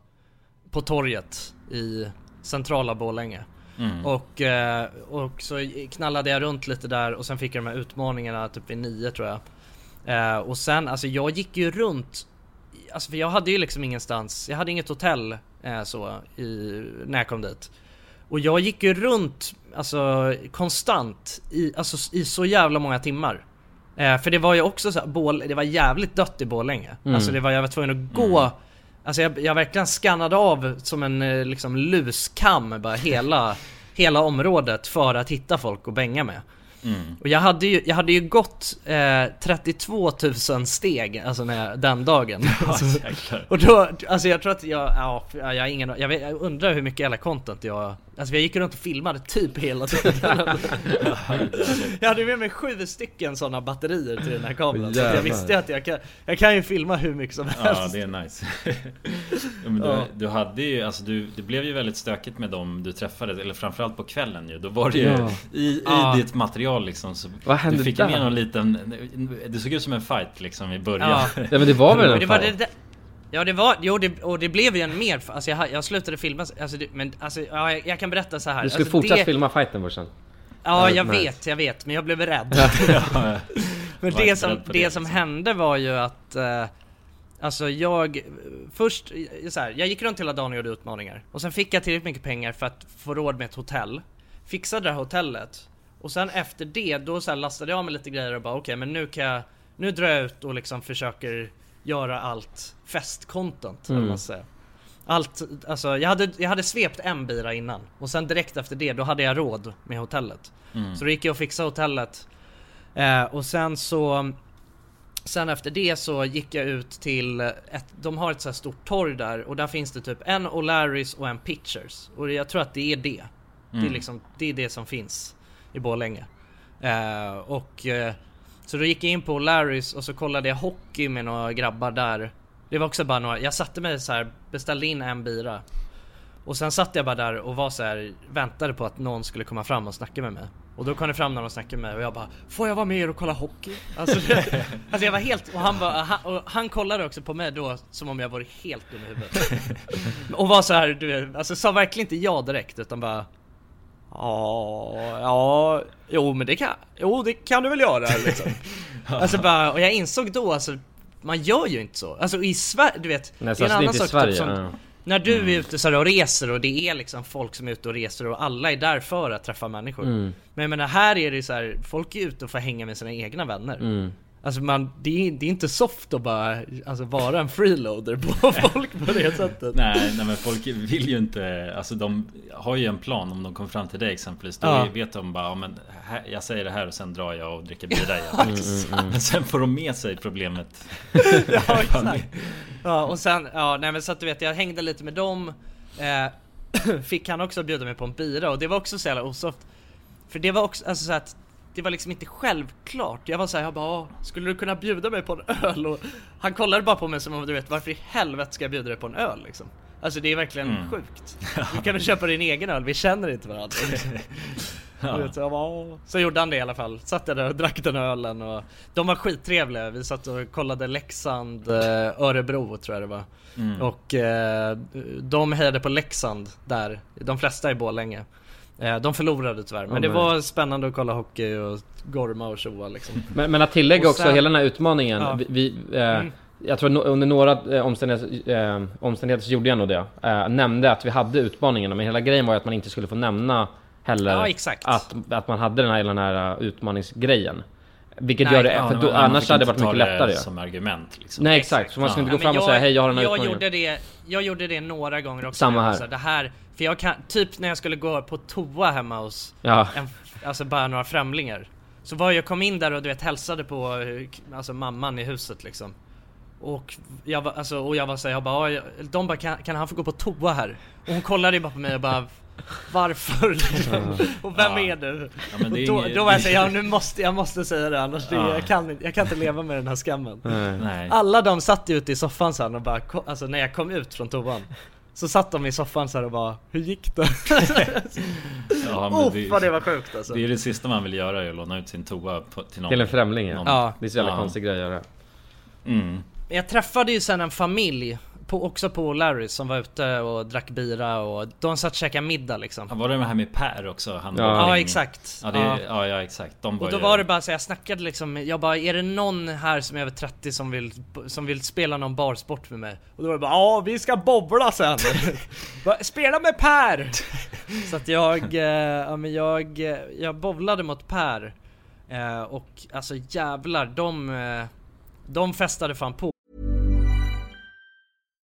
A: på torget i centrala Borlänge
C: mm.
A: och, eh, och så knallade jag runt lite där och sen fick jag de här utmaningarna typ vid nio tror jag. Eh, Och sen, alltså jag gick ju runt Alltså för jag hade ju liksom ingenstans, jag hade inget hotell eh, så i, när jag kom dit. Och jag gick ju runt, alltså konstant i, alltså, i så jävla många timmar. Eh, För det var ju också så här, Bål, det var jävligt dött i Borlänge. Alltså det var, jag var tvungen att gå Alltså jag, jag verkligen skannade av som en eh, liksom luskam bara hela, (laughs) hela området för att hitta folk att bänga med.
C: Mm.
A: och jag hade ju, jag hade ju gått eh, 32 000 steg, alltså när jag, den dagen. (laughs) alltså, (laughs) och då, alltså jag tror att jag, ja, jag har ingen, jag, vet, jag undrar hur mycket jävla content jag, alltså jag gick runt och filmade typ hela tiden. (laughs) jag hade med mig sju stycken sådana batterier till den här kameran. Så att jag visste att jag kan, jag kan ju filma hur mycket som helst.
C: Ja det är nice ja, men du,
A: Ja.
C: du hade ju, alltså du, det blev ju väldigt stökigt med dem du träffade Eller framförallt på kvällen ju Då var det ju
B: Ja.
C: i, i
A: Ja.
C: ditt material liksom så
B: Vad hände
C: Du fick
B: där?
C: ju med någon liten Det såg ut som en fight liksom i början
A: Ja.
B: Ja men det var väl en
A: det var
B: fight?
A: det, det, Ja det var, jo det, och det blev ju en mer, alltså jag, jag slutade filma, alltså det, men alltså ja, jag, jag kan berätta så här.
B: Du skulle
A: alltså,
B: fortsätta
A: det,
B: filma fighten brorsan.
A: Ja
B: Ja,
A: jag
B: nice.
A: vet, jag vet, men jag blev rädd.
C: Ja, (laughs)
A: Men det som, det
C: det,
A: som
C: liksom.
A: hände var ju att eh, Alltså jag, först eh, så här, jag gick runt hela dagen och gjorde utmaningar Och sen fick jag tillräckligt mycket pengar för att få råd med ett hotell Fixade det här hotellet Och sen efter det, då så lastade jag mig lite grejer och bara okej men nu kan jag Nu drar jag ut och liksom försöker göra allt festcontent mm. man säga. Allt, alltså jag hade, jag hade svept en bira innan Och sen direkt efter det, då hade jag råd med hotellet
C: Mm.
A: Så då gick jag och fixade hotellet eh, Och sen så Sen efter det så gick jag ut till ett, de har ett så här stort torg där och där finns det typ en O'Larrys och en Pitchers Och jag tror att det är det Det är
C: Mm.
A: liksom, det är det som finns i Borlänge. Eh, Och eh, Så då gick jag in på O'Larrys och så kollade jag hockey med några grabbar där. Det var också bara några, jag satte mig så här, beställde in en bira. Och sen satt jag bara där och var så här, väntade på att någon skulle komma fram och snacka med mig. Och då kom det fram någon och snackade med mig och jag bara Får jag vara med er och kolla hockey? Alltså, det, (laughs) alltså jag var helt, och han, bara, han, och han kollade också på mig då som om jag var helt dum i huvudet. (laughs) Och var så här, du vet, alltså sa verkligen inte ja direkt utan bara Ja, ja, jo men det kan, jo det kan du väl göra liksom (laughs) Alltså bara, och jag insåg då alltså Man gör ju inte så, alltså i Sverige, du vet
B: Nej,
A: Det är en
B: särskilt
A: annan sak
B: Sverige.
A: typ som
B: ja.
A: när du är ute så här och reser och det är liksom folk som är ute och reser och alla är där för att träffa människor
B: Mm.
A: Men jag menar här är det ju så här, folk är ute och får hänga med sina egna vänner
B: Mm.
A: Alltså man, det är, det är inte soft att bara alltså vara en freeloader på folk på det sättet.
C: Nej, nej men folk vill ju inte Alltså de har ju en plan om de kommer fram till dig exempelvis Då
A: Ja.
C: vet de bara, ja, men här, jag säger det här och sen drar jag och dricker (laughs) bira igen (laughs) Men sen får de med sig problemet (laughs)
A: ja, exakt. Ja, och sen, ja nej men så att du vet jag hängde lite med dem eh, (clears throat) Fick han också bjuda mig på en bira och det var också så jävla osoft För det var också, alltså så att det var liksom inte självklart. Jag var såhär, jag bara "Ah, skulle du kunna bjuda mig på en öl? Och han kollade bara på mig som om du vet varför i helvete ska jag bjuda dig på en öl liksom? Alltså det är verkligen
C: Mm.
A: sjukt. (laughs) Du kan väl köpa din egen öl, vi känner inte varandra. (laughs) Vet, så, bara, "Ah." så gjorde han det i alla fall. Satt jag där och drack den ölen och de var skittrevliga. Vi satt och kollade Leksand, eh, Örebro tror jag det var.
C: Mm.
A: Och eh, de hejade på Leksand där. De flesta i Borlänge. Eh, de förlorade tyvärr, men
B: Ja,
A: det var spännande att kolla hockey och gorma och tjoa liksom. (laughs)
B: Men, men att tillägga också
A: sen-
B: hela den här utmaningen.
A: Ja.
B: Vi, vi, eh,
A: Mm.
B: Jag tror att under några eh, omständigheter, eh, omständigheter så gjorde jag nog det. Eh, nämnde att vi hade utmaningarna, men hela grejen var ju att man inte skulle få nämna heller
A: Ja, exakt.
B: Att, att man hade den här, hela den här eh, utmaningsgrejen. Vilket
A: Nej,
B: gör det,
A: ja,
B: för då,
C: man
B: annars
C: fick
B: hade det varit mycket
C: ta det
B: lättare.
C: som argument liksom.
B: Nej exakt, så man skulle inte gå
A: Ja,
B: fram och säga hej jag har den här
A: jag
B: utmaningen.
A: gjorde det, jag gjorde det några gånger också.
B: Samma här.
A: så Det här, för jag kan, typ när jag skulle gå på toa hemma hos
B: Ja.
A: en, alltså bara några främlingar. Så var jag kom in där och du vet hälsade på eh, alltså mamman i huset liksom. Och jag var, alltså, och jag var såhär, jag bara, "Ja, jag- de bara kan, kan han få gå på toa här? Och hon kollade ju bara på mig och bara Varför? (laughs) och vem
C: Ja.
A: är du?
C: Ja, men det är
A: och då, då var jag såhär, ja nu måste jag måste säga det annars det,
C: Ja.
A: jag, kan, inte- jag kan inte leva med den här skammen.
B: Nej.
A: Alla de satt ju ute i soffan sen och bara, alltså när jag kom ut från toan Så satt de i soffan så här och bara, hur gick det? (laughs)
C: Ja, men
A: oh,
C: det-
A: vad det var sjukt alltså.
C: Det är det sista man vill göra, är att låna ut sin toa på, till någon
B: Till en främling ja.
C: någon-
A: Ja.
B: Det är så jävla
C: Ja.
B: konstig grej att göra.
C: Mm.
A: Jag träffade ju sen en familj, på, också på Larrys som var ute och drack bira och de satt och käkade middag liksom.
C: Ja, Var det här med Per också? Han
B: Ja.
A: Ja exakt.
C: Ja, det,
A: ja.
C: ja. ja exakt. De
A: Och då
C: ju...
A: var det bara så jag snackade liksom, jag bara är det någon här som är över 30 som vill, som vill spela någon barsport med mig? Och då var det bara ja vi ska bobbla sen! (laughs) Spela med Per! så att jag, eh, ja men jag, eh, jag bowlade mot Per eh, och alltså jävlar de, de festade fan på.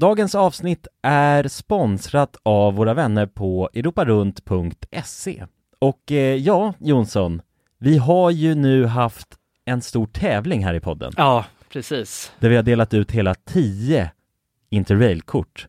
F: Dagens avsnitt är sponsrat av våra vänner på europarunt.se. Och eh, ja, Jonsson, vi har ju nu haft en stor tävling här i podden
A: Ja, precis.
F: där vi har delat ut hela 10 Interrail-kort.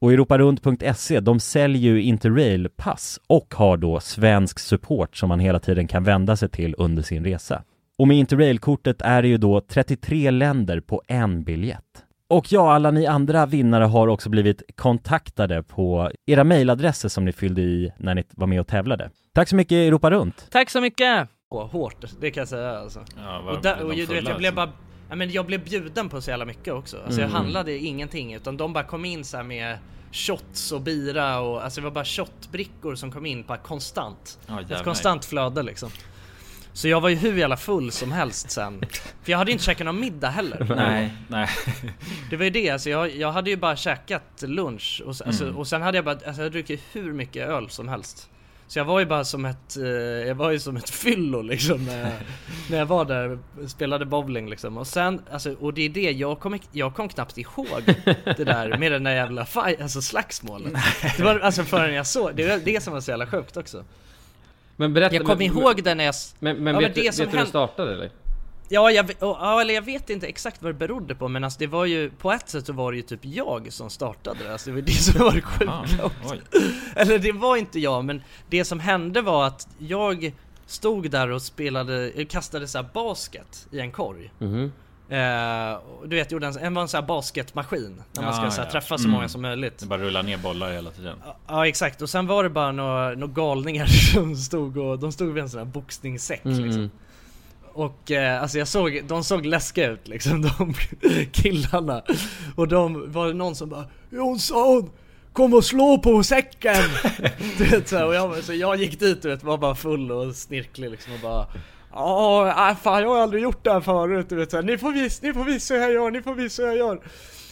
C: Och europarunt.se, de säljer ju Interrail-pass och har då svensk support som man hela tiden kan vända sig till under sin resa. Och med Interrail-kortet är det ju då 33 länder på en biljett. Och ja, alla ni andra vinnare har också blivit kontaktade på era mejladresser som ni fyllde i när ni var med och tävlade. Tack så mycket Europa Runt!
G: Tack så mycket!
A: Åh, hårt, det kan jag säga alltså.
H: Ja,
A: och där, och du vet, jag blev
H: alltså?
A: bara Ja, men jag blev bjuden på så jävla mycket också. Alltså jag
C: Mm.
A: handlade ingenting utan de bara kom in så med shots och bira och alltså det var bara shotbrickor som kom in bara konstant.
H: Ja,
A: Ett konstant flöde liksom. Så jag var ju hur jävla full som helst sen. För jag hade inte käkat någon middag heller. (laughs)
H: Nej, nej. (laughs)
A: Det var ju det, alltså jag, jag hade ju bara käkat lunch och, alltså,
H: Mm.
A: och sen hade jag bara, alltså jag druckit hur mycket öl som helst. Så jag var ju bara som ett, eh, jag var ju som ett fyllo liksom när jag, (laughs) när jag var där och spelade bowling liksom. Och sen, alltså, och det är det, jag kom, jag kom knappt ihåg det där med den där jävla fight, alltså slagsmålet. Det var alltså förrän jag såg, det var det som var så jävla sjukt också.
B: Men berätta
A: Jag kom
B: men,
A: ihåg det när jag...
B: Men, men
A: Ja,
B: vet,
A: det
B: du-
A: som
B: vet du hur det startade eller?
A: Ja, jag, ja, eller jag vet inte exakt vad det berodde på men alltså det var ju, på ett sätt så var det ju typ jag som startade det, alltså det var det som var det sjuka också. (laughs) Eller det var inte jag, men det som hände var att jag stod där och spelade, eh, kastade så här basket i en korg.
B: Mhm.
A: Eh, och du vet, gjorde en, en var en sån här basketmaskin, när man ska
H: Ja,
A: så här,
H: ja.
A: träffa så
H: Mm.
A: många som möjligt.
H: Det bara rullar ner bollar hela tiden.
A: Ja exakt, och sen var det bara några, några galningar (laughs) som stod och, de stod vid en sån här boxningssäck
B: Mm.
A: liksom. Och eh, alltså jag såg, de såg läskiga ut liksom, (laughs) de killarna. Och de, var det någon som bara Jonsson! Kom och slå på säcken! (laughs) du vet så, här, och jag, så jag gick dit du vet, var bara full och snirklig liksom och bara Ja, fan jag har aldrig gjort det här förut du vet så här, ni får visa, ni får visa hur jag gör, ni får visa hur jag gör.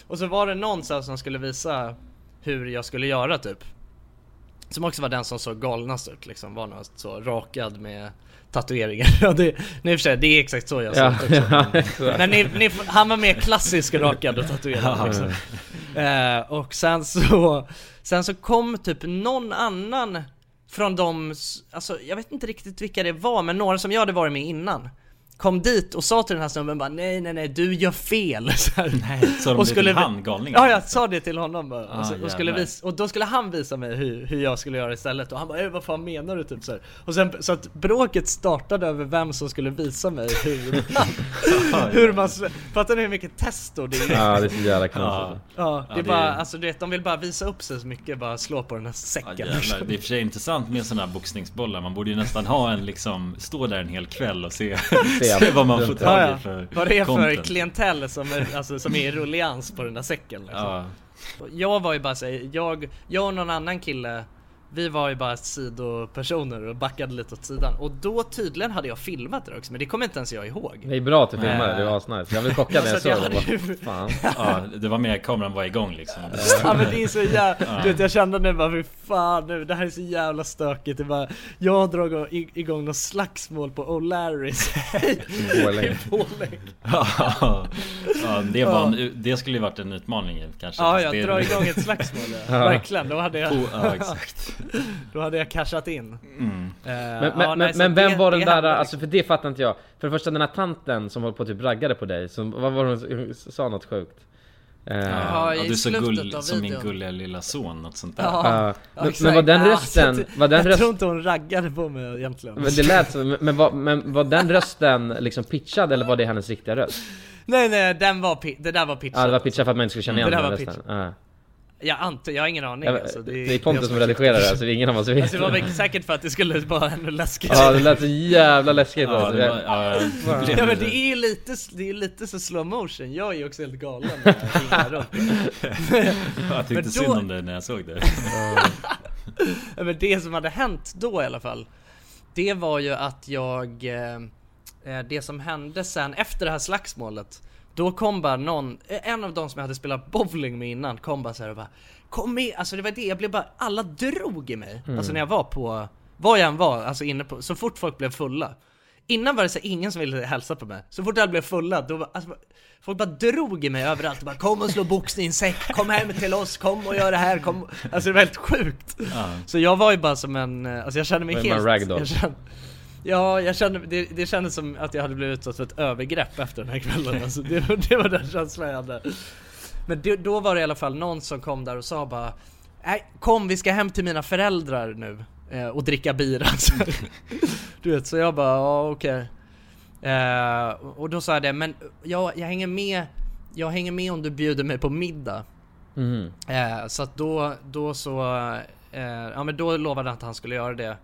A: Och så var det någon så här, som skulle visa hur jag skulle göra typ. Som också var den som såg galnast ut liksom, var något så rakad med tatueringar. (laughs) Ja, det, nej, för sig, det är exakt så jag såg
B: Ja,
A: också.
B: ja,
A: Men,
B: exakt.
A: men ni, ni, han var mer klassisk rakad och tatuerad
B: Ja,
A: liksom. eh, Och sen så, sen så kom typ någon annan från de, alltså jag vet inte riktigt vilka det var, men några som jag hade varit med innan Kom dit och sa till den här snubben bara nej nej nej du gör fel (laughs) så här.
C: Nej, sa de det till han, galningen?
A: Ja jag sa det till honom bara.
C: Ah,
A: och, så, och, skulle visa, och då skulle han visa mig hur, hur jag skulle göra istället och han bara "Eh, vad fan menar du typ så här. Och sen så att bråket startade över vem som skulle visa mig hur (laughs) Hur man, fattar ni hur mycket testo det är?
B: Ja, det är så jävla konstigt.
A: Ja, det är
C: Ja, det
A: bara,
C: är-
A: alltså du vet de vill bara visa upp sig så mycket, bara slå på den här säcken
C: Ja, jävlar. Det är och för sig intressant med sådana här boxningsbollar. Man borde ju nästan ha en liksom, stå där en hel kväll och se, (laughs) se vad man får tag i för
A: Vad det är för
C: content.
A: klientell som är, alltså, som är i rullians på den där säcken liksom.
C: Ja.
A: Jag var ju bara såhär, jag, jag och någon annan kille vi var ju bara sidopersoner och backade lite åt sidan och då tydligen hade jag filmat det också men det kommer inte ens jag ihåg
B: Det är bra att du filmar,
A: Nej.
B: det var asnice. Jag blev chockad när jag såg
A: jag
B: det.
A: ju-
B: Fan. (laughs)
C: Ja, det var mer kameran var igång liksom. (laughs)
A: Ja men det är så jävla,
C: Ja.
A: du vet jag kände nu bara fy fan nu, det här är så jävla stökigt. Det bara, jag har dragit i- igång något slagsmål på O'Larrys (laughs)
B: I Borlänge.
C: Ja, ja, det, var en, det skulle ju varit en utmaning kanske.
A: Ja, jag drar igång ett slagsmål ja.
C: Ja.
A: Verkligen, då hade jag
C: Oh, ja, exakt. (laughs)
A: Då hade jag cashat in
C: Mm.
A: Eh,
B: Men,
A: ja,
B: men,
A: nej,
B: men vem
A: det-
B: var den där,
A: hände
B: alltså för det fattar inte jag. För det första den här tanten som höll på typ raggade på dig, som, vad var hon sa något sjukt? Eh,
A: Ja,
C: Ja, du är så gull, som min gulliga lilla son, något sånt där.
B: Ja,
A: Ja,
B: men- men var den rösten- var den
A: Jag
B: röst-
A: tror inte hon raggade på mig egentligen
B: Men det lät så, men, men, var, men var den rösten liksom pitchad eller var det hennes riktiga röst?
A: Nej nej, den var, det där var pitchat
B: Ja det var pitchat för att man inte skulle känna igen
A: Det där
B: den rösten.
A: Jag antar, jag har ingen aning
B: Ja,
A: alltså,
B: det är Pontus som redigerar det, alltså det är ingen av oss vet.
A: Alltså, det var väl säkert för att det skulle vara ännu läskigare
B: Ja det lät så jävla läskigt
C: Ja,
B: alltså.
C: det var- ja, (laughs)
A: Ja men
C: det.
A: är ju lite, det är lite så slow motion, jag är ju också helt galen jag. (laughs)
C: Jag tyckte
A: Men
C: synd
A: då-
C: om dig när jag såg det.
A: Ja, (laughs) men det som hade hänt då i alla fall Det var ju att jag eh, eh, Det som hände sen efter det här slagsmålet Då kom bara någon, eh, en av de som jag hade spelat bowling med innan kom bara så här och bara Kom med, alltså det var det, jag blev bara, alla drog i mig.
B: Mm.
A: Alltså när jag var på, var jag än var, alltså inne på, så fort folk blev fulla. Innan var det så ingen som ville hälsa på mig, så fort alla blev fulla då var, alltså, Folk bara drog i mig överallt och bara kom och slå boxningssäck, kom hem till oss, kom och gör det här, kom. Alltså det var helt sjukt.
C: Ja.
A: Så jag var ju bara som en, eh, alltså jag kände mig helt... Jag kände, ja, jag kände, det, det kändes som att jag hade blivit utsatt för ett övergrepp efter den här kvällen alltså, det, var- det var den känslan jag hade Men det, då var det i alla fall någon som kom där och sa bara Nej, kom vi ska hem till mina föräldrar nu eh, och dricka bira (laughs) så här. Du vet, så jag bara, ja okej eh, Och då sa jag det, men jag, jag hänger med Jag hänger med om du bjuder mig på middag
B: Mhm.
A: Eh, så att då, då så, eh, ja men då lovade han att han skulle göra det.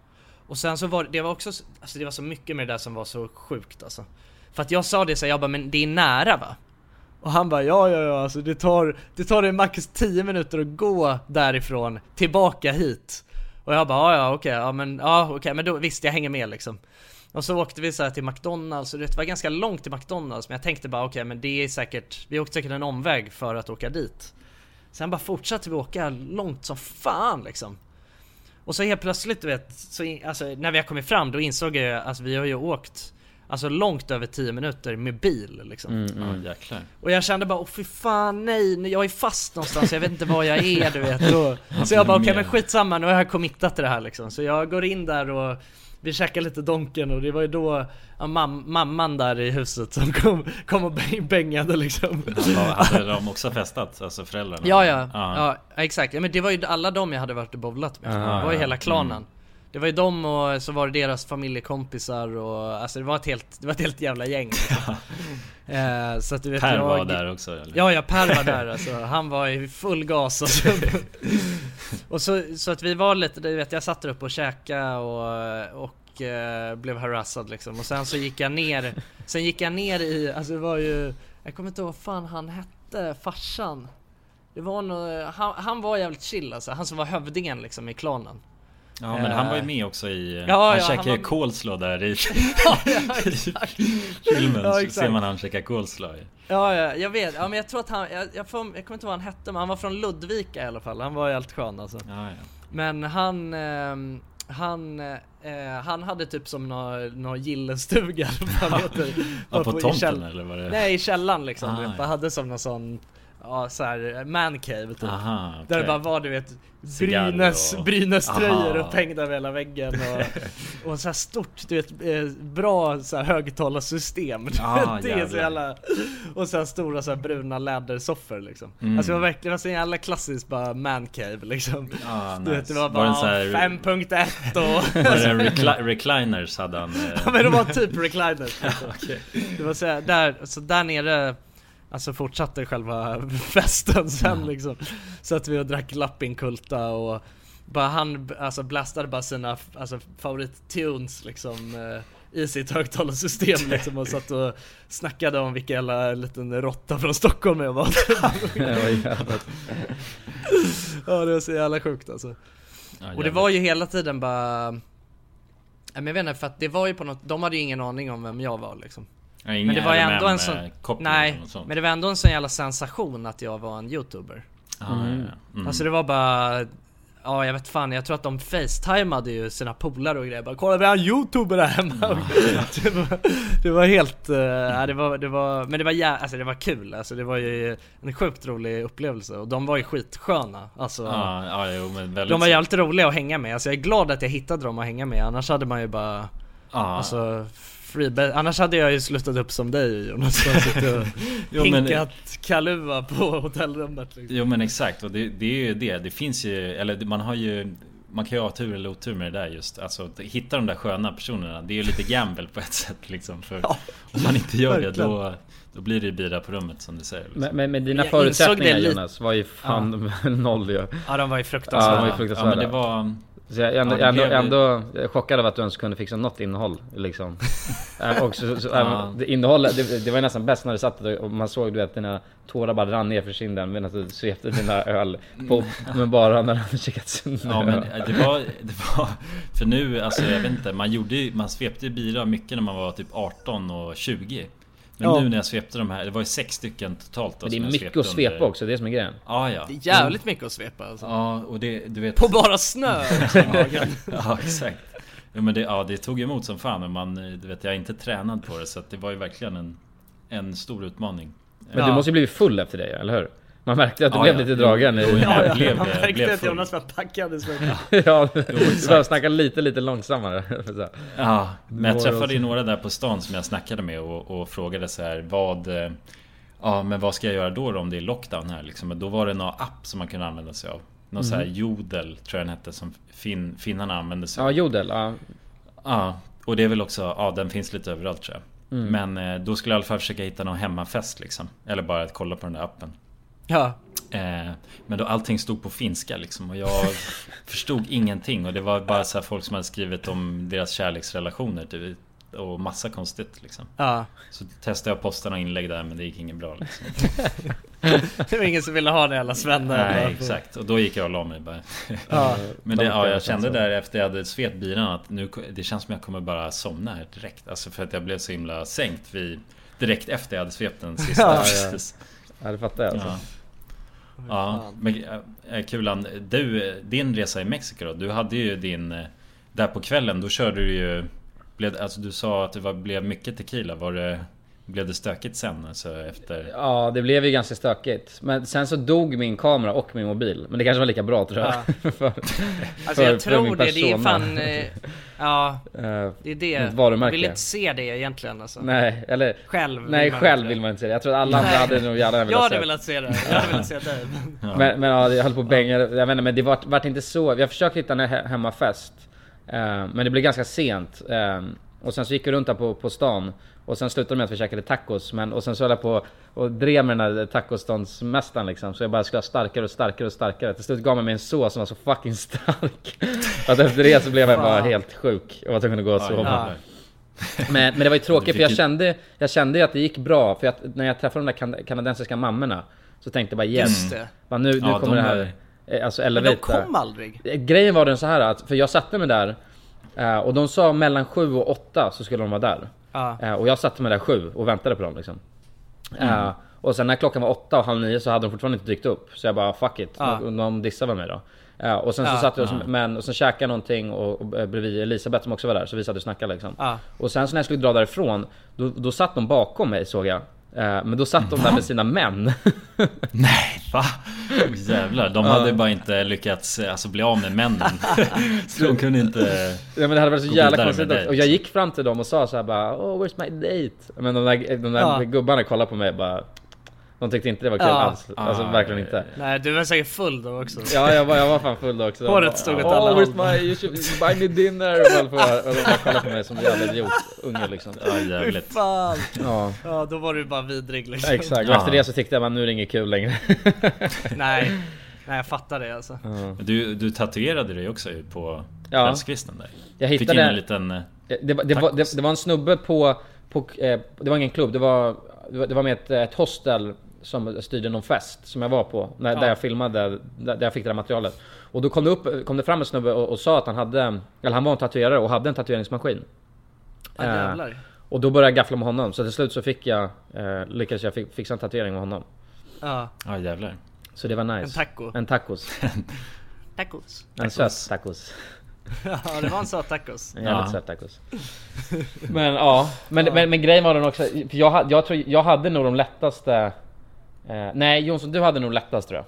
A: Och sen så var det var också, alltså det var så mycket med det där som var så sjukt alltså. För att jag sa det så jag bara men det är nära va? Och han bara ja ja ja alltså det tar, det tar det max 10 minuter att gå därifrån tillbaka hit. Och jag bara ja ja okej, ja men ja okej men då visst jag hänger med liksom. Och så åkte vi så här till McDonalds och det var ganska långt till McDonalds men jag tänkte bara okej men det är säkert, vi åkte säkert en omväg för att åka dit. Sen bara fortsatte vi åka långt som fan liksom. Och så helt plötsligt du vet, så alltså, när vi har kommit fram då insåg jag att alltså, vi har ju åkt Alltså långt över 10 minuter med bil liksom.
B: Mm,
C: Ja, jäklar.
A: Och jag kände bara åh fy fan nej, jag är fast någonstans, jag vet inte var jag är du vet. (laughs) Och, så jag bara okej men skitsamma, nu har jag committat till det här liksom. Så jag går in där och vi käkar lite Donken och det var ju då ja, mam mamman där i huset som kom, kom och bäng- bängade liksom.
C: Ja, hade de också festat? Alltså föräldrarna?
A: Ja, ja, ja, exakt. Ja, men det var ju alla de jag hade varit och bowlat med. Det var ju
C: ja.
A: hela klanen.
C: Mm.
A: Det var ju de och så var det deras familjekompisar och alltså det var ett helt, det var ett helt jävla gäng. (laughs) liksom. eh, så att du vet
C: Per
A: jag,
C: var där också, eller?
A: Ja, ja Per var där (laughs) alltså. Han var i full gas alltså. (laughs) Och så, så att vi var lite, du vet jag satt där uppe och käkade och, och eh, blev harassad liksom. Och sen så gick jag ner, sen gick jag ner i, alltså det var ju, jag kommer inte ihåg vad fan han hette, farsan. Det var nog, han, han var jävligt chill alltså, han som var hövdingen liksom i klanen.
C: Ja men han var ju med också i...
A: Ja,
C: han
A: ja,
C: käkade ju
A: var-
C: där i (laughs)
A: ja, ja, (laughs) exakt.
C: filmen.
A: Ja, exakt.
C: ser man han käka coleslaw.
A: Ja, ja, jag vet. Ja, men jag tror att han, jag, jag, får, jag kommer inte ihåg vad han hette, men han var från Ludvika i alla fall. Han var helt skön alltså. Men han, ehm, han, eh, han hade typ som någon, någon gillestuga eller vad heter,
C: Ja, på
A: i
C: tomten
A: käll-
C: eller vad det-
A: Nej i källaren liksom,
C: Ah, ja.
A: hade som någon sån Ja såhär mancave typ
C: Aha,
A: Där det bara var du vet Brynäs,
C: och- (laughs)
A: Brynäs-tröjor
C: Aha.
A: upphängda över hela väggen och, (laughs) och så här stort, du vet, eh, bra så här högtalarsystem (laughs)
C: Ah,
A: Det är så
C: jävlar.
A: jävla Och sen stora så här bruna lädersoffor liksom
C: Mm.
A: Alltså det var verkligen, så jävla klassiskt bara mancave liksom
C: Ah,
A: Du vet
C: nice.
A: det var bara
C: den så här-
A: 5.1 och
C: Var det recli- recliners hade han? eh?
A: Ja men det var typ recliners
C: Okej.
A: Det var så här, där, så där nere Alltså fortsatte själva (laughs) festen sen liksom. Så att vi och drack lappinkulta och bara han alltså blastade bara sina alltså, favorittunes liksom eh, i sitt högtalarsystem (laughs) liksom och satt och snackade om vilka jävla liten råtta från Stockholm jag var. (laughs)
B: Ja,
A: det var så jävla sjukt alltså.
C: Ja,
A: Och det var ju hela tiden bara jag vet inte för att det var ju på något, de hade ju ingen aning om vem jag var liksom
C: Ja, ingen
A: Men det var ändå en sån,
C: RMM-koppling
A: nej, men det var ändå en sån jävla sensation att jag var en youtuber.
C: Ah, ja. Mm.
A: Alltså det var bara Ja jag vet fan, jag tror att de facetimade ju sina polare och grejer. Bara Kolla vi har en youtuber där hemma. (laughs) Det, var, det var helt, uh, ja, det var, det var, men det var jä- alltså det var kul. Alltså det var ju en sjukt rolig upplevelse. Och de var ju skitsköna. Alltså
C: Ja, ja, jo, men väldigt
A: De var jävligt roliga att hänga med, alltså jag är glad att jag hittade dem att hänga med. Annars hade man ju bara
C: Ja.
A: Alltså freeba- annars hade jag ju slutat upp som dig Jonas och (laughs) suttit och
C: Jo, men-
A: hinkat kalua på hotellrummet liksom.
C: Jo men exakt och det, det är ju det. Det finns ju, eller det- man har ju man kan ju ha tur eller otur med det där just. Alltså hitta de där sköna personerna. Det är ju lite gamble på ett sätt liksom. För om man inte gör det
A: verkligen.
C: då, då blir det ju bira på rummet som du säger. Liksom.
B: Men, men med dina
A: Jag
B: förutsättningar
A: det
B: Jonas var ju fan (laughs) noll ju.
A: Ja de var ju
B: Ja,
A: fruktansvärda
B: de var ju
C: Ja
B: fruktansvärda.
C: men det var...
B: Så jag är ändå,
C: Ja, det
B: ändå,
C: blev-
B: ändå chockad av att du ens kunde fixa något innehåll liksom. (laughs) Äh, och så, så,
C: Ja.
B: det, innehållet, det, det var nästan bäst när du satt där och man såg du vet dina tårar bara rann ner för kinden medan du svepte dina öl på, (laughs) men bara när du hade käkat sönder
C: Ja men det var, det var För nu, alltså jag vet inte, man gjorde Man svepte ju bira mycket när man var typ 18 och 20 Men
A: Ja.
C: nu när jag svepte de här, det var ju sex stycken totalt då,
B: Men det är mycket att svepa
C: under-
B: också, det är det som är grejen.
C: Ja ja
A: Det är jävligt mycket att svepa alltså.
C: Ja och det, du vet
A: På bara snö! (laughs)
C: Ja exakt ja, men det, ja, det tog emot som fan men man, du vet jag är inte tränad på det så att det var ju verkligen en En stor utmaning
B: Men du måste ju blivit full efter det, eller hur? Man märkte att du
C: Ja,
B: blev
C: ja.
B: lite dragen i...
A: Ja,
C: jag blev,
A: man märkte
C: blev
A: att. Jonas var packad så (laughs)
B: ja, behöver snacka lite, lite långsammare. (laughs) Så.
C: Ja, men jag
B: Några
C: träffade ju några där på stan som jag snackade med och, och frågade så här vad eh, Ja men vad ska jag göra då, då om det är lockdown här liksom? Men då var det någon app som man kunde använda sig av Någon så här Jodel tror jag den hette som fin, finnarna använde sig
B: Ja,
C: av
B: Jodel, ja.
C: Ja, och det är väl också, ja den finns lite överallt tror jag Men eh, då skulle jag i alla fall försöka hitta någon hemmafest liksom Eller bara att kolla på den där appen
A: Ja
C: Eh, men då allting stod på finska liksom och jag (laughs) förstod ingenting och det var bara så här folk som hade skrivit om deras kärleksrelationer typ, och massa konstigt liksom.
A: Ja
C: Så testade jag att posta några inlägg där men det gick inget bra liksom. (laughs)
A: Det var ingen som ville ha det alla svenne
C: Nej exakt och då gick jag och la mig bara.
A: Ja. (laughs)
C: Men det, ja, jag kände där efter jag hade svept biran att nu, det känns som jag kommer bara somna här direkt. Alltså för att jag blev så himla sänkt vid, direkt efter jag hade svept den sista.
B: Ja, ja. Ja, det fattar jag alltså.
C: Ja. Men äh, Kulan, du, din resa i Mexiko då? Du hade ju din... eh, Där på kvällen, då körde du ju... Blev, alltså du sa att det var, blev mycket tequila. Var det, blev det stökigt sen? Alltså efter...
B: Ja, det blev ju ganska stökigt. Men sen så dog min kamera och min mobil. Men det kanske var lika bra tror jag. (laughs) för,
A: Alltså jag
B: för- för min
A: tror det, det är fan eh, (laughs) Ja,
B: Eh,
A: det är det
B: varumärke.
A: Jag vill inte se det egentligen alltså
B: Nej, eller...
A: Själv
B: Nej, själv vill man inte se det. Jag tror att alla andra hade nog gärna
A: Jag
B: velat
A: hade
B: se
A: velat se det, jag hade velat se det (laughs)
C: Ja.
B: Men, men ja, jag höll på att bänga. Jag vet inte, men det vart, vart inte så. Jag försökte hitta en he- hemmafest. Eh, men det blev ganska sent. Eh, och sen så gick jag runt där på, på stan. Och sen slutade med att vi käkade tacos. Men, och sen så höll jag på och drev med den här tacoståndsmästaren liksom. Så jag bara skulle ha starkare och starkare och starkare. Till slut gav man mig en sås som var så fucking stark. (laughs) att efter det så blev jag bara helt sjuk. Och var tvungen att gå och sova. Men, men det var ju (laughs) tråkigt för jag kände, jag kände ju att det gick bra. För att när jag träffade de där kan- kanadensiska mammorna så tänkte jag bara yes.
A: Just det.
B: Bara, nu, nu
C: Ja,
B: kommer
C: de
B: det här.
C: är-
B: eh, Alltså
A: Men de kom aldrig
B: Eh, Grejen var den så här att, för jag satte mig där eh, och de sa mellan 7 och 8 så skulle de vara där. Eh, Och jag satte mig där 7 och väntade på dem liksom.
A: Mm.
B: Eh, Och sen när klockan var 8 och halv 9 så hade de fortfarande inte dykt upp. Så jag bara fuck it,
A: Ja.
B: de, de dissar väl mig då. Ja, och sen så
A: Ja.
B: satt oss,
C: Ja.
B: men, och sen käkade jag någonting och, och eh, bredvid Elisabeth som också var där, så vi satt och snackade liksom.
A: Ja.
B: Och sen så när jag skulle dra därifrån, då, då satt de bakom mig såg jag. Eh, Men då satt de där med sina män. (laughs)
C: Nej, va? Jävlar, de hade bara inte lyckats alltså, bli av med männen. (laughs) så de kunde inte...
B: Ja men det hade varit så jävla konstigt Och jag gick fram till dem och sa så här bara Oh where's my date? Men de där, de där
A: Ja.
B: gubbarna kollade på mig och bara De tyckte inte det var kul
A: Ja.
B: alls, alltså
C: Ah,
B: verkligen inte
A: Nej du var säkert full då också.
B: Ja jag var, jag var fan full då också
A: Håret stod åt
B: oh,
A: alla håll."
B: my, you should buy me dinner och, de bara kollade på mig som en jävla idiot unge liksom
C: Ja,
A: Fy
C: jävligt.
A: fan.
B: Ja
A: Ja då var du bara vidrig liksom.
B: exakt, och efter det så tyckte jag man nu är det inget kul längre (laughs)
A: Nej. Nej jag fattar det alltså.
C: Du, du tatuerade dig också på
B: Ja.
C: kvällskvisten där.
B: Jag
C: Fick in
B: hittade-
C: en liten... eh,
B: det, var- det, var, det, det var en snubbe på, på eh, det var ingen klubb, det var, det var, det var med ett, ett hostel som styrde någon fest som jag var på, när, där jag filmade, där, där jag fick det där materialet. Och då kom det, upp, kom det fram en snubbe och, och sa att han hade, eller han var en tatuerare och hade en tatueringsmaskin.
A: Ja
B: Eh, och då började jag gaffla med honom, så till slut så fick jag, eh, lyckades jag fi- fixa en tatuering med honom.
A: Ja.
C: Ja jävlar.
B: Så det var nice.
A: En taco.
B: En tacos. (laughs)
A: Tacos.
B: En söt tacos. (laughs)
A: Ja det var en söt tacos.
B: En jävligt
C: Ja.
B: söt tacos. (laughs) Men ja, men, men, men grejen var den också, för jag, jag tror jag hade nog de lättaste eh, Nej Jonsson, du hade nog lättast tror jag.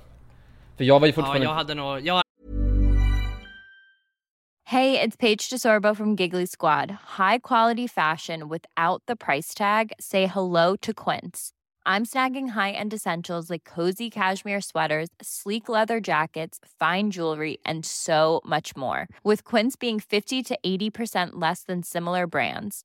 B: För jag var ju
A: Ja jag hade nog, jag
I: Hey, it's Paige DeSorbo from Giggly Squad. High quality fashion without the price tag. Say hello to Quince. I'm snagging high-end essentials like cozy cashmere sweaters, sleek leather jackets, fine jewelry, and so much more. With Quince being 50 to 80% less than similar brands.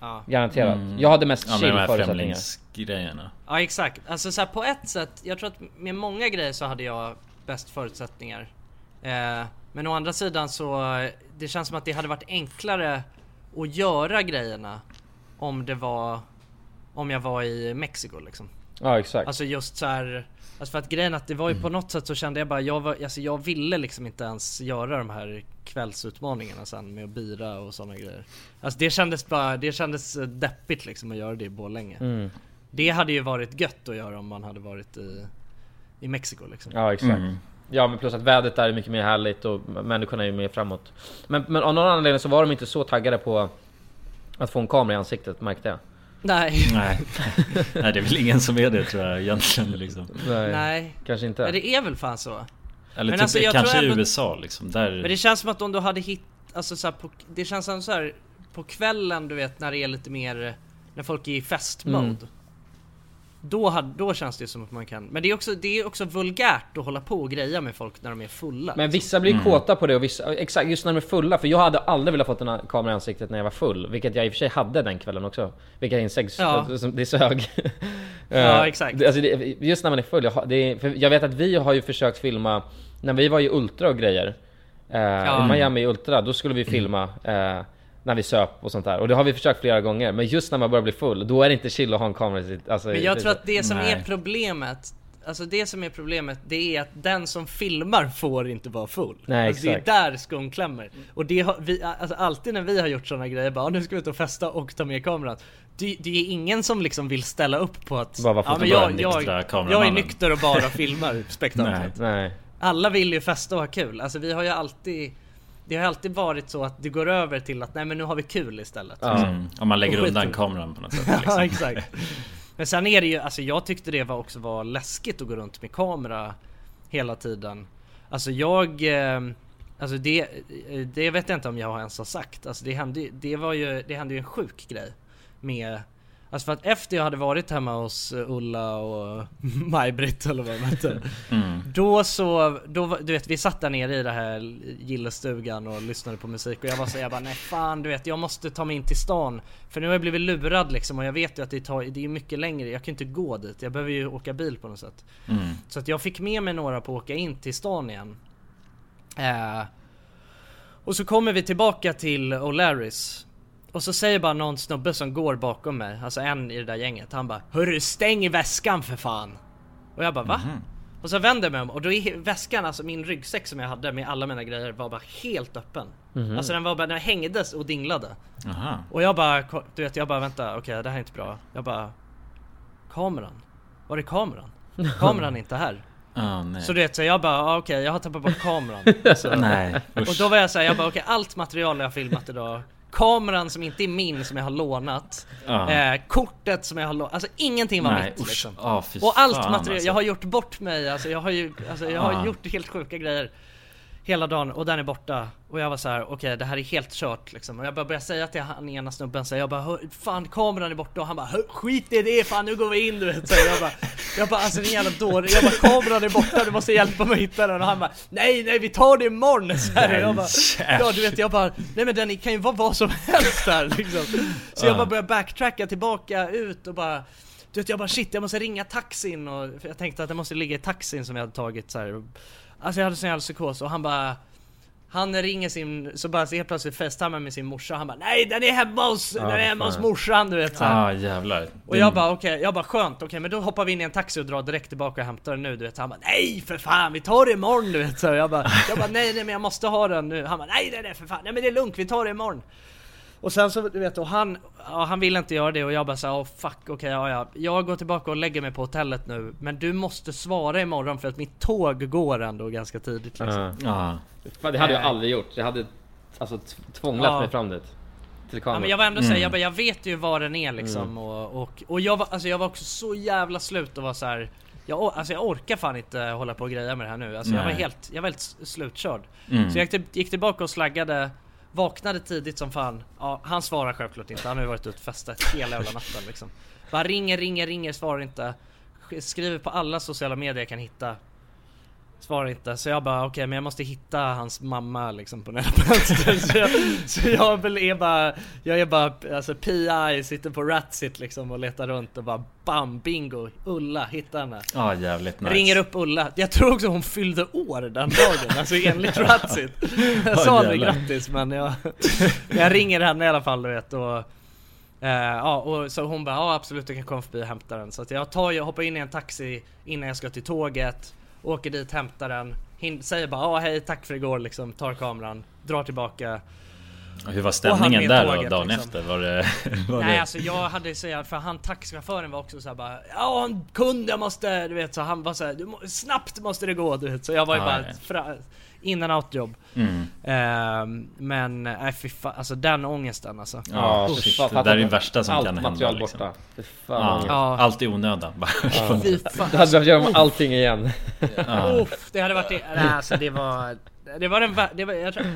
A: Ja.
B: Garanterat.
C: Mm.
B: Jag hade mest
C: Ja,
B: chill
C: de här
B: förutsättningar.
C: främlingsgrejerna.
A: Ja exakt, alltså så här, på ett sätt, jag tror att med många grejer så hade jag bäst förutsättningar. Eh, men å andra sidan så, det känns som att det hade varit enklare att göra grejerna om det var, om jag var i Mexiko liksom.
B: Ja exakt.
A: Alltså just så här, alltså för att grejen att det var ju på något sätt så kände jag bara, jag var, alltså jag ville liksom inte ens göra de här kvällsutmaningarna sen med att bira och sådana grejer. Alltså det kändes bara, det kändes eh, deppigt liksom att göra det i Borlänge.
B: Mm.
A: Det hade ju varit gött att göra om man hade varit i, i Mexiko liksom.
B: Ja exakt.
C: Mm.
B: Ja men plus att vädret där är mycket mer härligt och människorna är ju mer framåt. Men, men av någon anledning så var de inte så taggade på att få en kamera i ansiktet märkte jag.
A: Nej.
C: Nej. (laughs) Nej, det är väl ingen som är det tror jag egentligen liksom.
B: Nej.
A: Nej.
B: Kanske inte.
A: Men det är väl fan så.
C: Eller
A: Men
C: typ,
A: alltså, jag
C: kanske
A: tror
C: i
A: även-
C: USA liksom. Där...
A: Men det känns som att om du hade hit, alltså så här, på, det känns som så här på kvällen du vet när det är lite mer, när folk är i festmode.
B: Mm.
A: Då, hade, då känns det som att man kan, men det är också, det är också vulgärt att hålla på och greja med folk när de är fulla.
B: Men vissa blir ju
C: Mm.
B: kåta på det och vissa, exakt just när de är fulla för jag hade aldrig velat fått en kamera i ansiktet när jag var full Vilket jag i och för sig hade den kvällen också Vilket jag insåg,
A: Ja. (laughs)
B: som- det sög (laughs)
A: Ja,
B: Eh,
A: exakt.
B: Alltså det, just när man är full, jag, det för jag vet att vi har ju försökt filma När vi var i Ultra och grejer eh, I Miami Ultra, då skulle vi filma eh, När vi söp och sånt där och det har vi försökt flera gånger Men just när man börjar bli full, då är det inte chill att ha en kamera i alltså,
A: Men jag tror att det som
C: Nej.
A: är problemet Alltså det som är problemet det är att den som filmar får inte vara full.
B: Nej,
A: alltså
B: exakt.
A: Det är där skon klämmer. Och det har vi, alltså alltid när vi har gjort sådana grejer, bara "Ah, nu ska vi ut och festa och ta med kameran. Det, det är ingen som liksom vill ställa upp på att
B: Bara
A: ja, men jag, jag,
C: nyktra
A: jag är
C: kameramannen."
A: nykter och bara filmar
C: Nej.
A: spektaklet.
B: Nej
A: Alla vill ju festa och ha kul. Alltså vi har ju alltid Det har alltid varit så att det går över till att nej men nu har vi kul istället.
B: Ja.
C: Mm. Om man lägger undan kameran på något sätt. (laughs)
A: Ja
C: Liksom.
A: exakt. Men sen är det ju, alltså jag tyckte det var också var läskigt att gå runt med kamera hela tiden. Alltså jag, eh, alltså det, eh, det vet jag inte om jag ens har sagt. Alltså det hände, det var ju, det hände ju en sjuk grej med Alltså för att efter jag hade varit hemma hos eh, Ulla och (laughs) Maj-Britt eller vad de hette.
C: Mm.
A: Då så, då, du vet vi satt där nere i det här gillestugan och lyssnade på musik och jag var så jag bara nej fan du vet jag måste ta mig in till stan. För nu har jag blivit lurad liksom och jag vet ju att det tar, det är mycket längre, jag kan inte gå dit, jag behöver ju åka bil på något sätt.
C: Mm.
A: Så att jag fick med mig några på att åka in till stan igen. Eh, Och så kommer vi tillbaka till O'Larrys och så säger bara någon snubbe som går bakom mig, alltså en i det där gänget, han bara Hörru stäng väskan för fan! Och jag bara va?
C: Mhm.
A: Och så vänder jag mig om och då är väskan, alltså min ryggsäck som jag hade med alla mina grejer var bara helt öppen.
C: Mhm.
A: Alltså den var bara, den hängdes och dinglade.
C: Aha.
A: Och jag bara, du vet jag bara vänta, okej det här är inte bra. Jag bara Kameran? Var är kameran? (laughs) Kameran är inte här.
C: Nej.
A: Så du vet så jag bara, ah, okej jag har tappat bort kameran. Så, (laughs)
C: Nej,
A: och då var jag såhär, jag bara okej allt material jag har filmat idag Kameran som inte är min som jag har lånat
C: Ja.
A: eh, Kortet som jag har lånat, alltså ingenting var
C: Nej,
A: mitt liksom.
C: Ah,
A: Och allt material,
C: alltså.
A: jag har gjort bort mig, alltså jag har ju, alltså jag har
C: Ja.
A: gjort helt sjuka grejer Hela dagen och den är borta. Och jag var så här: okej det här är helt kört liksom. Och jag bara började säga till han ena snubben så här, jag bara "Hör- Fan kameran är borta. Och han bara "Hör, Skit i det fan nu går vi in du vet. Så jag bara Jag bara alltså din jävla dåre Jag bara kameran är borta du måste hjälpa mig att hitta den. Och han bara Nej nej vi tar det imorgon. Så här, jag bara Ja du vet jag bara Nej men den kan ju vara vad som helst där liksom. Så jag
C: Ja.
A: bara började backtracka tillbaka ut och bara du vet jag bara shit jag måste ringa taxin. Och jag tänkte att det måste ligga i taxin som jag hade tagit så här. Alltså jag hade sån jävla psykos och han bara Han ringer sin, så bara så helt plötsligt festar han med sin morsa. Och han bara Nej den är hemma hos, den är hemma hos morsan du vet så här.
C: Ah jävlar.
A: Och jag bara okej, jag bara skönt, okej men då hoppar vi in i en taxi och drar direkt tillbaka och hämtar den nu du vet. Han bara nej för fan vi tar det imorgon du vet så jag bara, jag bara nej nej men jag måste ha den nu Han bara nej nej nej för fan, nej men det är lugnt vi tar det imorgon och sen så du vet och han, ja, han ville inte göra det och jag bara sa oh fuck okej ja ja Jag går tillbaka och lägger mig på hotellet nu Men du måste svara imorgon för att mitt tåg går ändå ganska tidigt liksom.
C: Ja.
B: Fan, det hade jag
A: Eh.
B: aldrig gjort. Jag hade alltså tvånglat
A: Ja.
B: mig fram dit. Till
A: Ja
B: kameran.
A: men jag var ändå
C: Mm.
A: säga, jag, bara, jag vet ju var den är liksom
B: Mm.
A: och, och, och jag var, alltså jag var också så jävla slut och var så här. Jag, alltså jag orkar fan inte hålla på och greja med det här nu. Alltså jag var helt, jag var helt slutkörd.
C: Mm.
A: Så jag gick, till, gick tillbaka och slaggade, vaknade tidigt som fan. Ja, han svarar självklart inte, han har ju varit ute och festat hela jävla natten liksom. Bara ringer, ringer, ringer, svarar inte. Skriver på alla sociala medier jag kan hitta. Svarar inte, så jag bara okej men jag måste hitta hans mamma liksom på nära vänster (laughs) så, jag, så jag är bara Jag är bara alltså PI, sitter på Ratsit liksom och letar runt och bara BAM! Bingo! Ulla, hitta henne!
C: Ja jävligt nice.
A: Ringer upp Ulla, jag tror också hon fyllde år den dagen, alltså enligt Ratsit (laughs) Jag
C: Ja,
A: sa aldrig
C: jävlar.
A: grattis men jag Jag ringer henne i alla fall du vet och eh, Ja och så hon bara ja absolut du kan komma förbi och hämta den Så att jag tar ju, hoppar in i en taxi innan jag ska till tåget Åker dit, hämtar den hin- Säger bara ja hej tack för igår liksom, tar kameran, drar tillbaka
C: Och Hur var stämningen där då,
A: tåget,
C: dagen
A: liksom.
C: efter? Var det... (laughs) Var
A: Nej
C: det...
A: alltså jag hade jävla, för han taxichauffören var också så här bara Ja en kund jag måste, du vet så han var så här, du må, snabbt måste det gå du vet Så jag var ju
C: Ah,
A: bara fra, in and out jobb
C: Mm.
A: Ehm, Men nej fy fan, alltså den ångesten alltså
C: Ja,
B: Usch,
C: shit,
B: fan,
C: det där är det värsta som
B: allt
C: kan hända
B: material
C: liksom.
B: borta.
C: Ja.
A: Ja.
C: Allt i onödan.
B: Ja. Du hade behövt göra om allting igen.
C: Ja.
A: Uff, det hade varit det, nej, alltså det var Det var den vär- det var, jag tror,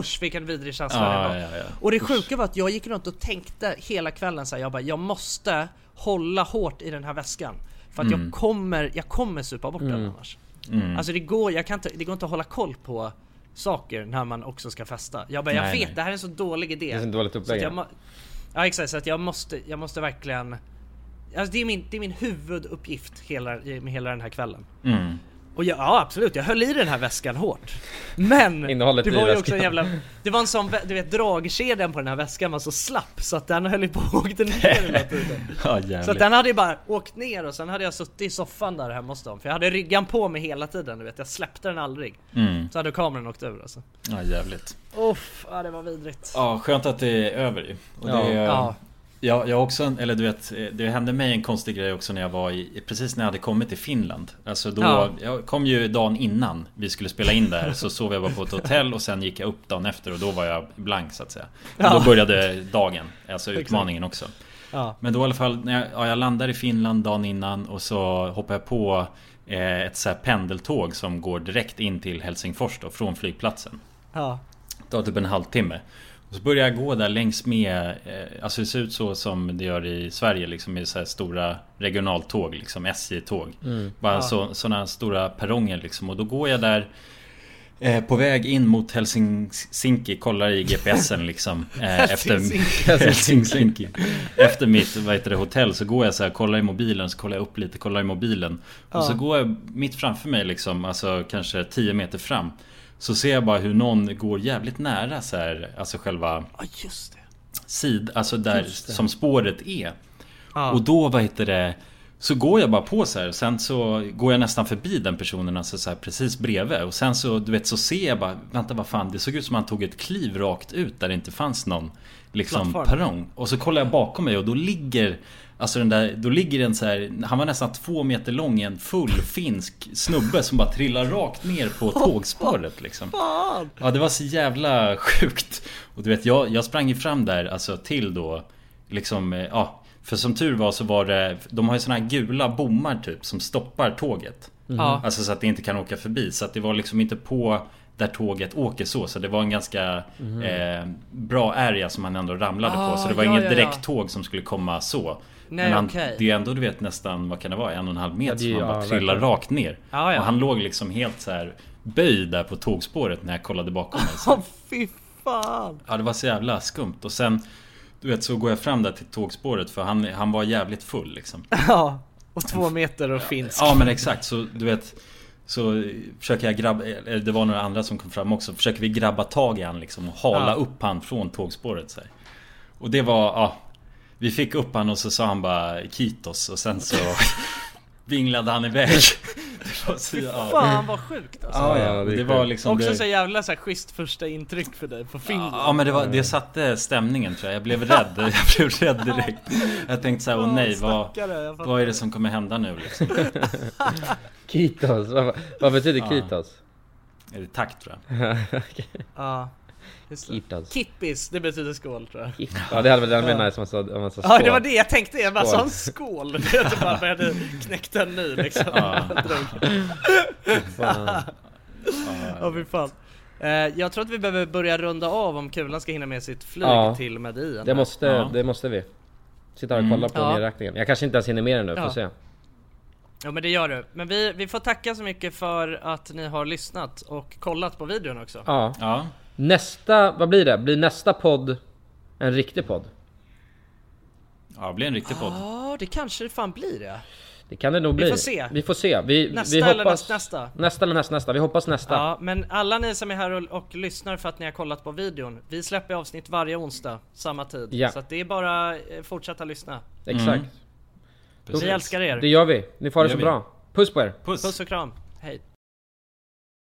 A: usch vilken vidrig känsla det
C: Ja,
A: var
C: ja, ja.
A: Och det sjuka var att jag gick runt och tänkte hela kvällen så här, jag bara jag måste hålla hårt i den här väskan För att
C: Mm.
A: jag kommer, jag kommer supa bort den
B: Mm.
A: annars
C: Mm.
A: Alltså det går, jag kan inte, det går inte att hålla koll på saker när man också ska festa Jag bara, jag
C: Nej,
A: vet
C: nej.
A: det här är en så dålig idé
B: Det är så dåligt upplägg.
A: jag Ja exakt, så att jag måste, jag måste verkligen Alltså det är min, det är min huvuduppgift hela, med hela den här kvällen
C: Mm.
A: Och jag, ja absolut, jag höll i den här väskan hårt Men
B: Innehållet
A: det
B: i
A: var ju
B: väskan.
A: också en jävla Det var en sån, du vet dragkedjan på den här väskan var så slapp så att den höll ju på och (laughs) åkte ner hela tiden (laughs)
C: Ja
A: Så att den hade ju bara åkt ner och sen hade jag suttit i soffan där hemma hos dem För jag hade ryggan på mig hela tiden du vet, jag släppte den aldrig
C: Mm.
A: Så hade kameran åkt ur alltså
C: Ja jävligt.
A: Uff, ja det var vidrigt
C: Ja skönt att det är över ju. Och
B: Ja.
C: det,
A: Ja.
C: Jag, jag också, eller du vet, det hände mig en konstig grej också när jag var i, precis när jag hade kommit till Finland. Alltså då,
A: Ja.
C: jag kom ju dagen innan vi skulle spela in där så sov jag bara på ett (laughs) hotell och sen gick jag upp dagen efter och då var jag blank så att säga.
A: Ja.
C: Då började dagen, alltså utmaningen också.
A: Ja,
C: Men då i alla fall, när jag, ja, jag landar i Finland dagen innan och så hoppar jag på eh, ett så pendeltåg som går direkt in till Helsingfors då, från flygplatsen.
A: ja,
C: Det tar typ en halvtimme. Och så börjar jag gå där längs med eh, Alltså det ser ut så som det gör i Sverige liksom med så här stora regionaltåg liksom SJ-tåg.
B: Mm.
C: Bara
A: Ja.
C: så, sådana stora perronger liksom. Och då går jag där eh, på väg in mot Helsinki, kollar i GPSen (laughs) liksom eh, efter, (laughs) Helsinki. efter mitt vad heter det, hotell så går jag så här, kollar i mobilen, så kollar jag upp lite, kollar i mobilen. Och
A: Ja.
C: så går jag mitt framför mig liksom, alltså kanske 10 meter fram. Så ser jag bara hur någon går jävligt nära så här, alltså själva
A: ja just det
C: sid, alltså där som spåret är.
A: Ja.
C: Och då, vad heter det? Så går jag bara på så här och sen så går jag nästan förbi den personen alltså så här precis bredvid och sen så du vet så ser jag bara Vänta vad fan det såg ut som han tog ett kliv rakt ut där det inte fanns någon liksom
A: Plattform.
C: perrong Och så kollar jag bakom mig och då ligger Alltså den där, då ligger en så här Han var nästan två meter lång en full finsk snubbe som bara trillar rakt ner på (laughs) tågspåret liksom! Ja det var så jävla sjukt Och du vet jag, jag sprang ju fram där alltså till då Liksom, eh, ja För som tur var så var det De har ju såna här gula bommar typ som stoppar tåget.
A: Ja.
C: Alltså så att det inte kan åka förbi Så att det var liksom inte på där tåget åker så Så det var en ganska
A: Mhm.
C: eh, bra area som man ändå ramlade
A: Ah,
C: på Så det var
A: ja,
C: inget
A: ja, ja.
C: direkt tåg som skulle komma så
A: Nej,
C: Men han,
A: okej.
C: det är ändå du vet nästan, vad kan det vara, en och en halv meter
B: Ja,
C: som han bara
B: ja,
C: trillar
B: verkligen.
C: rakt ner
A: ja.
C: Och han låg liksom helt så här böjd där på tågspåret när jag kollade bakom mig så. (laughs)
A: Fy fan!
C: Ja det var så jävla skumt och sen Du vet så går jag fram där till tågspåret för han, han var jävligt full liksom (laughs)
A: Ja, och två meter och finsk.
C: Ja men exakt så du vet Så försöker jag grabba, eller det var några andra som kom fram också Försöker vi grabba tag i han liksom och hala
A: Ja.
C: upp han från tågspåret så här. Och det var, ja Vi fick upp han och så sa han bara Kitos och sen så (laughs) Vinglade han iväg Det var så, ja.
A: Fan vad sjukt alltså.
C: Ja, ja, det var liksom
A: Också
C: det...
A: så jävla så här schysst första intryck för dig på Finland.
C: Ja men det, var, det satte stämningen tror jag. Jag blev rädd. (laughs) Jag blev rädd direkt. Jag tänkte såhär, åh nej, vad, vad är det som kommer hända nu liksom? (laughs)
B: Kitos, vad, vad betyder
C: Ja.
B: kitos?
C: Är det tack tror jag?
B: Okej. (laughs)
A: Ja,
B: Kitos.
A: Kippis, det betyder skål tror jag.
B: Ja det hade ännu mer
A: Ja.
B: nice om man sa, om man sa
A: Ja det var det jag tänkte, jag bara sa en skål. (laughs) Jag bara började knäckte en ny liksom.
C: Ja. (laughs)
B: Fan.
A: Ja fy fan. Eh, jag tror att vi behöver börja runda av om Kulan ska hinna med sitt flyg
B: Ja.
A: till Medien.
B: Det måste,
A: Ja.
B: det måste vi. Sitta och
C: Mm.
B: kolla på
A: Ja.
B: nedräkningen. Jag kanske inte ens hinner med den nu, får
A: Ja.
B: se.
A: Ja men det gör du. Men vi, vi får tacka så mycket för att ni har lyssnat och kollat på videon också.
B: Ja.
C: Ja.
B: Nästa, vad blir det? Blir nästa podd en riktig podd?
C: Ja, det blir en riktig podd.
A: Ja det kanske fan blir det.
B: Det kan det nog
A: Vi
B: bli.
A: får se.
B: Vi får se. Vi,
A: Nästa
B: vi
A: eller
B: hoppas...
A: nästnästa?
B: Nästa eller nästa, nästa. Vi hoppas nästa.
A: Ja, men alla ni som är här och, och lyssnar för att ni har kollat på videon. Vi släpper avsnitt varje onsdag, samma tid.
B: Ja.
A: Så att det är bara eh, fortsätta lyssna.
B: Exakt.
C: Mm.
A: Vi älskar er.
B: Det gör vi. Ni får det
C: Det
B: så
C: vi.
B: bra. Puss på er.
C: Puss!
A: Puss och kram. Hej.